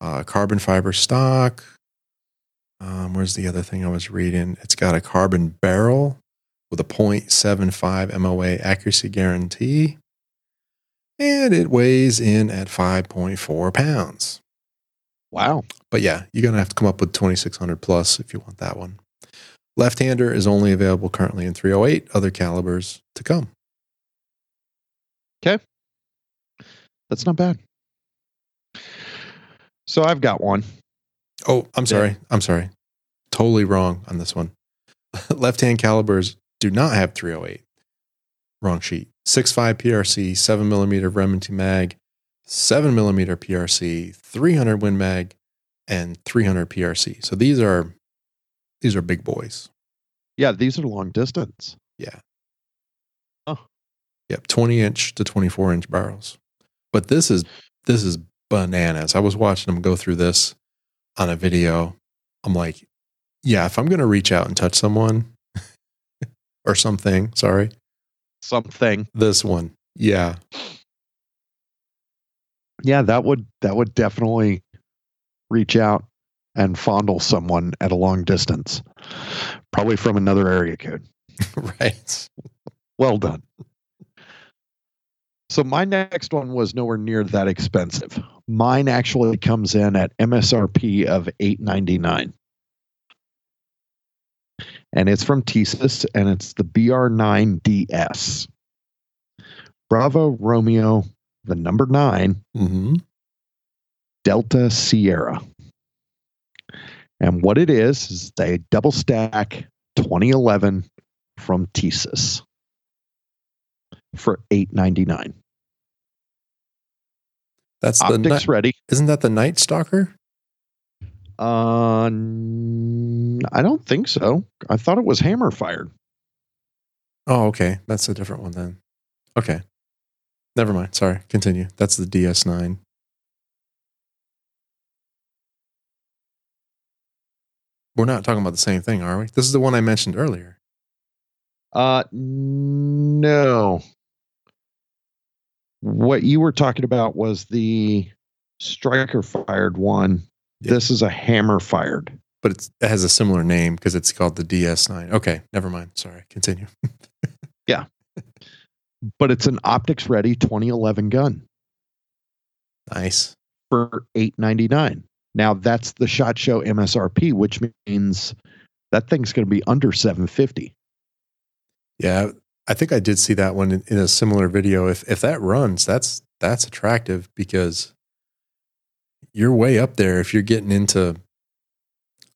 uh, carbon fiber stock. Um, where's the other thing I was reading? It's got a carbon barrel with a 0.75 MOA accuracy guarantee. And it weighs in at 5.4 pounds. wow. But yeah, you're going to have to come up with 2600 plus if you want that one. Left hander is only available currently in 308, other calibers to come. Okay. That's not bad. So I've got one. Oh, I'm sorry. I'm sorry. Totally wrong on this one. [laughs] Left hand calibers do not have 308. Wrong sheet. 6.5 PRC, 7 millimeter Remington mag, 7 millimeter PRC, 300 Win mag, and 300 PRC. So these are these are big boys. Yeah, these are long distance. Yeah. Oh. Yep, 20 inch to 24 inch barrels. But this is this is bananas. I was watching them go through this on a video. I'm like, yeah, if I'm going to reach out and touch someone [laughs] or something, sorry, Something. this one. Yeah. Yeah, that would that would definitely reach out and fondle someone at a long distance. Probably from another area code. [laughs] right. Well done. So my next one was nowhere near that expensive. Mine actually comes in at MSRP of eight ninety nine, and it's from Tisas, and it's the BR9 DS. Bravo Romeo, the number nine hmm Delta Sierra. And what it is is a double stack 2011 from Tisas for 899. That's the Optics ready. isn't that the Night Stalker? Uh, I don't think so. I thought it was hammer fired. Oh, okay. That's a different one then. Okay. Never mind. Sorry. Continue. That's the DS9. We're not talking about the same thing, are we? This is the one I mentioned earlier. Uh, no. What you were talking about was the striker fired one. Yeah. This is a hammer fired. But it's, it has a similar name because it's called the DS9. Okay. Never mind. Sorry. Continue. [laughs] Yeah. But it's an optics ready 2011 gun nice. for 899 now that's the shot show msrp which means that thing's going to be under 750 Yeah. I think I did see that one in, in a similar video. If if that runs, that's that's attractive because you're way up there if you're getting into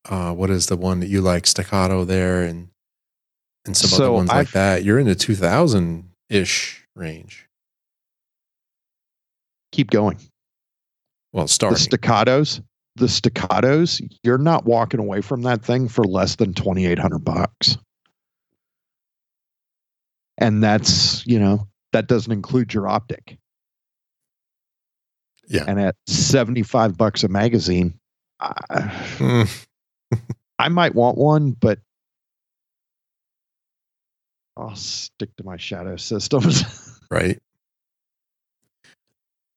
uh what is the one that you like staccato there and and some other ones like I've- that. You're in the 2000 ish range. keep going Well, the starting. staccatos the staccatos you're not walking away from that thing for less than 2800 bucks and that's you know that doesn't include your optic Yeah. and at 75 bucks a magazine I, Mm, [laughs] I might want one, but I'll stick to my shadow systems. [laughs] right.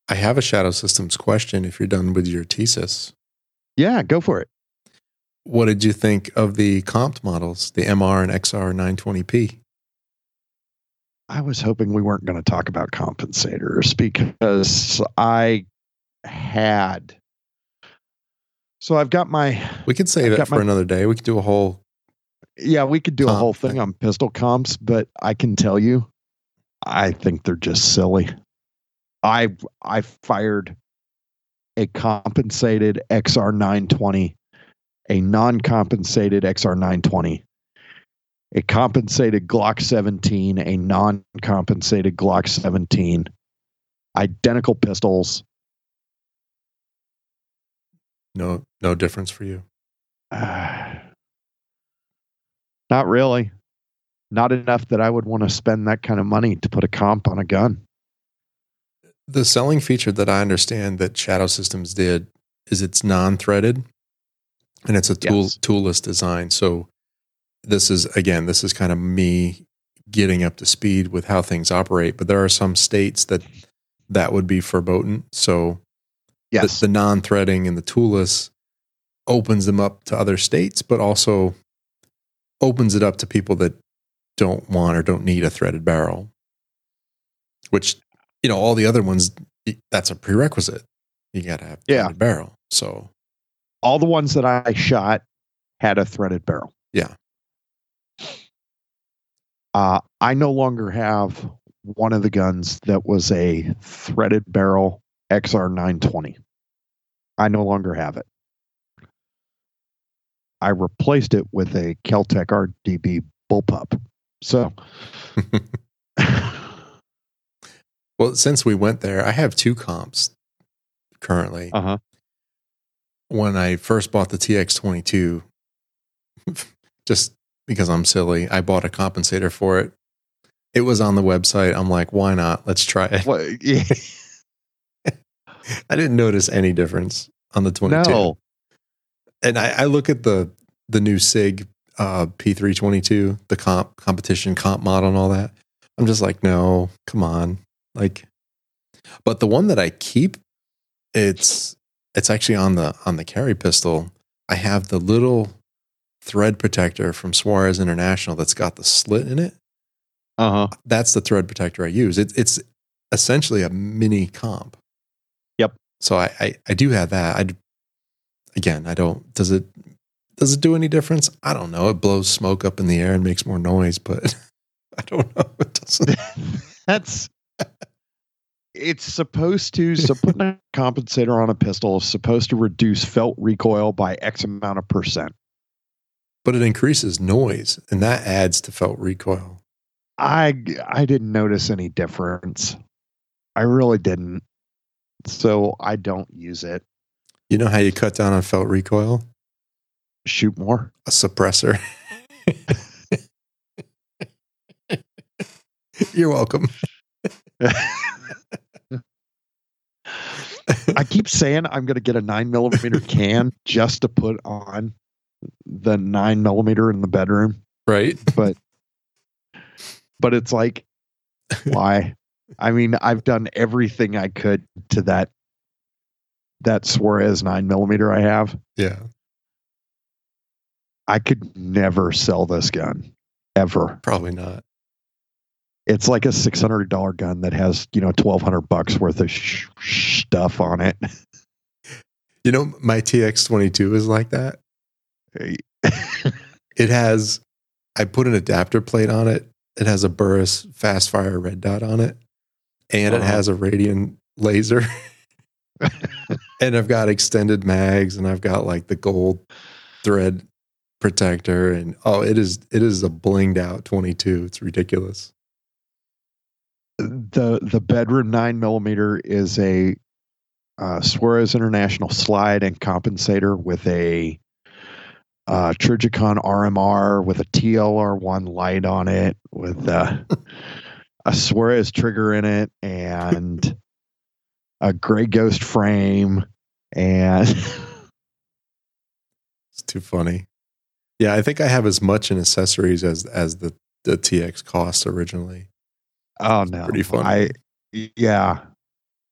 I have a shadow systems question if you're done with your thesis. yeah, go for it. What did you think of the comped models, the MR and XR 920p? I was hoping we weren't going to talk about compensators because I had. So I've got my We could save I've it for my- another day. We could do a whole yeah, we could do a whole thing on pistol comps, but I can tell you, I think they're just silly. I I fired a compensated XR 920 a non-compensated XR920, a compensated Glock 17, a non-compensated Glock 17, identical pistols. No, no difference for you. Uh, [sighs] not really. Not enough that I would want to spend that kind of money to put a comp on a gun. The selling feature that I understand that Shadow Systems did is it's non-threaded and it's a tool Yes. toolless design. So this is again, this is kind of me getting up to speed with how things operate. But there are some states that that would be verboten. So Yes. the, the non-threading and the toolless opens them up to other states, but also opens it up to people that don't want or don't need a threaded barrel. Which you know, all the other ones that's a prerequisite. You got to have a Yeah. threaded barrel. So All the ones that I shot had a threaded barrel. Yeah. Uh, I no longer have one of the guns that was a threaded barrel XR 920. I no longer have it. I replaced it with a Keltec RDB bullpup. So, [laughs] Well, since we went there, I have two comps currently. uh huh. When I first bought the TX22, [laughs] just because I'm silly, I bought a compensator for it. It was on the website. I'm like, why not? Let's try it. Well, [laughs] yeah, [laughs] I didn't notice any difference on the 22. no. And I, I look at the the new SIG uh, P322, the comp competition comp model and all that. I'm just like, no, come on. Like, but the one that I keep, it's it's actually on the on the carry pistol. I have the little thread protector from Suarez International that's got the slit in it. Uh huh. That's the thread protector I use. It, it's essentially a mini comp. So I, I I do have that. I again, I don't. Does it does it do any difference? I don't know. It blows smoke up in the air and makes more noise, but [laughs] I don't know. It doesn't. [laughs] That's it's supposed to so [laughs] putting a compensator on a pistol is supposed to reduce felt recoil by X amount of percent. But it increases noise, and that adds to felt recoil. I I didn't notice any difference. I really didn't. So I don't use it. You know how you cut down on felt recoil? Shoot more. A suppressor. You're welcome. I keep saying I'm going to get a nine millimeter can just to put on the nine millimeter in the bedroom, right? but but it's like why? I mean, I've done everything I could to that that Suarez nine millimeter I have. Yeah. I could never sell this gun ever. Probably not. It's like a six hundred dollar gun that has you know twelve hundred bucks worth of sh- sh- stuff on it. [laughs] You know, my TX22 is like that. [laughs] It has, I put an adapter plate on it. It has a Burris fast fire red dot on it, and it Uh-huh. has a Radian laser. [laughs] and I've got extended mags, and I've got like the gold thread protector, and oh, it is it is a blinged out 22. It's ridiculous. the the bedroom nine millimeter is a uh, Suarez International slide and compensator with a uh, Trijicon RMR with a TLR1 light on it with uh, [laughs] a Suarez trigger in it and a Gray Ghost frame and [laughs] It's too funny. Yeah, I think I have as much in accessories as as the the TX costs originally. oh no, Pretty funny. I yeah,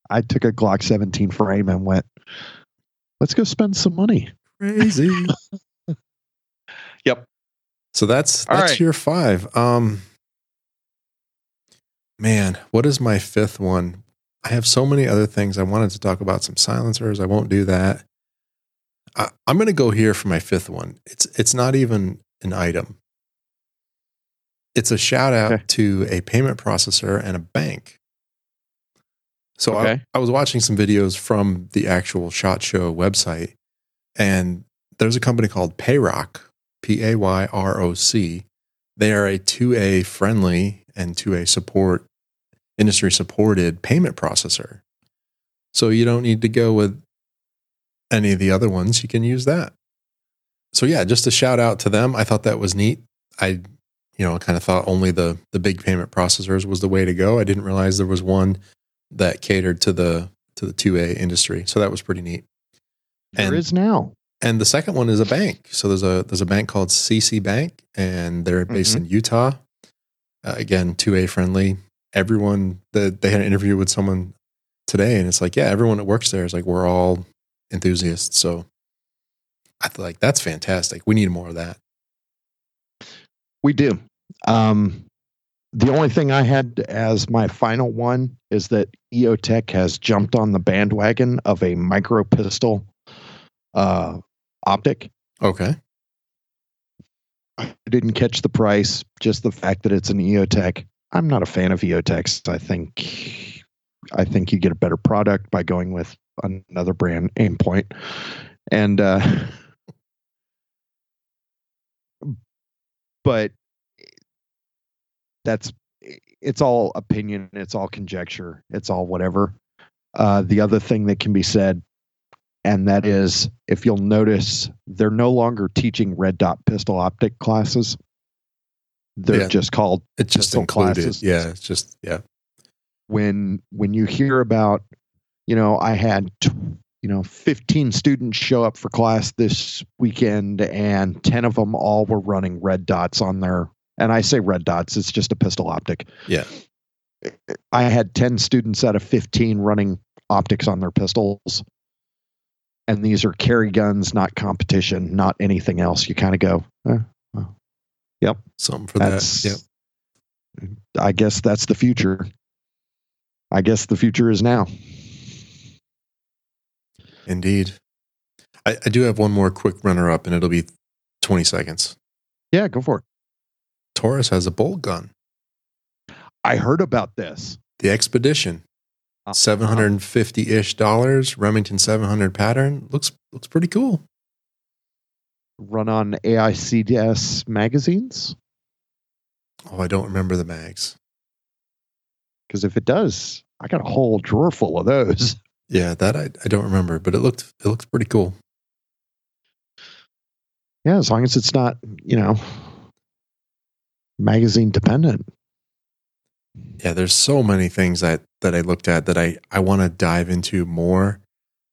I took a Glock 17 frame and went, let's go spend some money. Crazy. [laughs] Yep. So that's All that's right. your five. Um man, what is my fifth one? I have so many other things. I wanted to talk about some silencers. I won't do that. I, I'm gonna go here for my fifth one. It's it's not even an item. It's a shout out Okay. to a payment processor and a bank. So I, Okay. I was watching some videos from the actual Shot Show website, and there's a company called Payroc, P A Y R O C. They are a 2A friendly and to a support, industry supported payment processor. So you don't need to go with any of the other ones. You can use that. So yeah, just a shout out to them. I thought that was neat. I, you know, kind of thought only the the big payment processors was the way to go. I didn't realize there was one that catered to the to the 2A industry. So that was pretty neat. There And- is now. And the second one is a bank. So there's a there's a bank called CC Bank, and they're mm-hmm. based in Utah. Uh, again, two A friendly. Everyone that they had an interview with someone today, and it's like, yeah, everyone that works there is like we're all enthusiasts. So I feel like that's fantastic. We need more of that. We do. Um, the only thing I had as my final one is that EOTech has jumped on the bandwagon of a micro pistol uh, optic. Okay. I didn't catch the price, just the fact that it's an EOTech. I'm not a fan of EOTechs. I think I think you get a better product by going with another brand, Aimpoint. And uh but that's it's all opinion, it's all conjecture, it's all whatever. Uh the other thing that can be said and that is if you'll notice they're no longer teaching red dot pistol optic classes they're Yeah. just called It's just included. classes. Yeah. It's just yeah. when when you hear about you know i had you know 15 students show up for class this weekend and 10 of them all were running red dots on their and i say red dots it's just a pistol optic Yeah. i had 10 students out of 15 running optics on their pistols and these are carry guns not competition not anything else you kind of go eh, Something for that's that. Yep. i guess that's the future i guess the future is now Indeed. I, I do have one more quick runner up, and it'll be 20 seconds. yeah go for it Taurus has a bolt gun. I heard about this. The Expedition. Seven hundred and fifty ish dollars. Remington seven hundred pattern looks looks pretty cool. Run on AICS magazines? Oh, I don't remember the mags. Because if it does, I got a whole drawer full of those. [laughs] Yeah, that I, I don't remember, but it looked it looks pretty cool. Yeah, as long as it's not, you know, magazine dependent. Yeah, there's so many things that that I looked at that I I want to dive into more.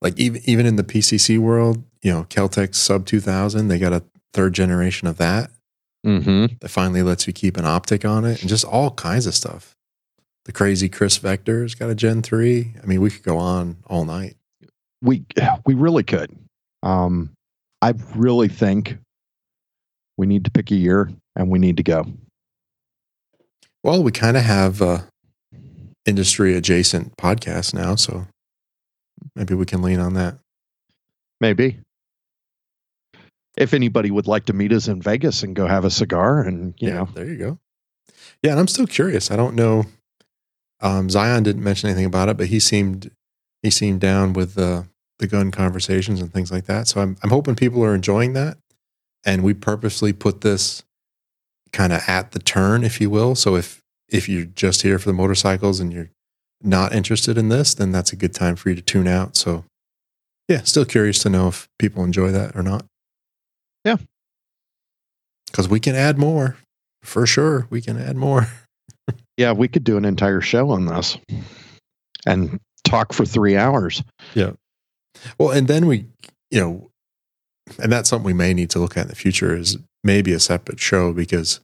Like even even in the PCC world, you know, Keltec sub two thousand, they got a third generation of that Mm-hmm. that finally lets you keep an optic on it, and just all kinds of stuff. The crazy Kriss Vector's got a Gen three. I mean, we could go on all night. We we really could. Um, I really think we need to pick a year and we need to go. Well, we kind of have uh, industry adjacent podcasts now, so maybe we can lean on that. Maybe. If anybody would like to meet us in Vegas and go have a cigar and, you know, there you go. Yeah, and I'm still curious. I don't know. Um, Zion didn't mention anything about it, but he seemed he seemed down with the the gun conversations and things like that. So I'm I'm hoping people are enjoying that, and we purposely put this kind of at the turn, if you will. So if if you're just here for the motorcycles and you're not interested in this, then that's a good time for you to tune out. So yeah, still curious to know if people enjoy that or not. Yeah. because we can add more for sure. We can add more. [laughs] yeah, we could do an entire show on this and talk for three hours. Yeah. Well, and then we, you know, and that's something we may need to look at in the future is maybe a separate show because,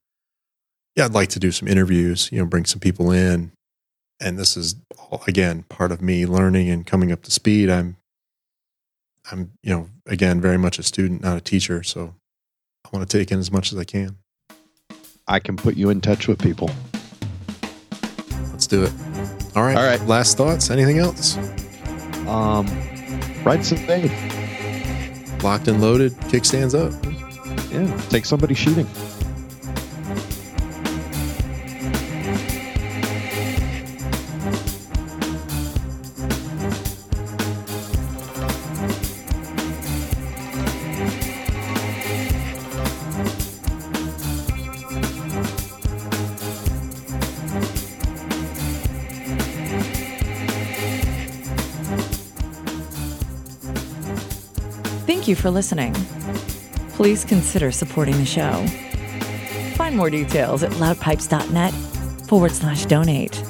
yeah, I'd like to do some interviews, you know, bring some people in. And this is, all- again, part of me learning and coming up to speed. I'm, I'm, you know, again, very much a student, not a teacher. So I want to take in as much as I can. I can put you in touch with people. Let's do it. All right. All right. Last thoughts? Anything else? Um, ride safe. Locked and loaded, kickstands up. Yeah, take somebody shooting. Thank you for listening. Please consider supporting the show. Find more details at loudpipes.net forward slash donate.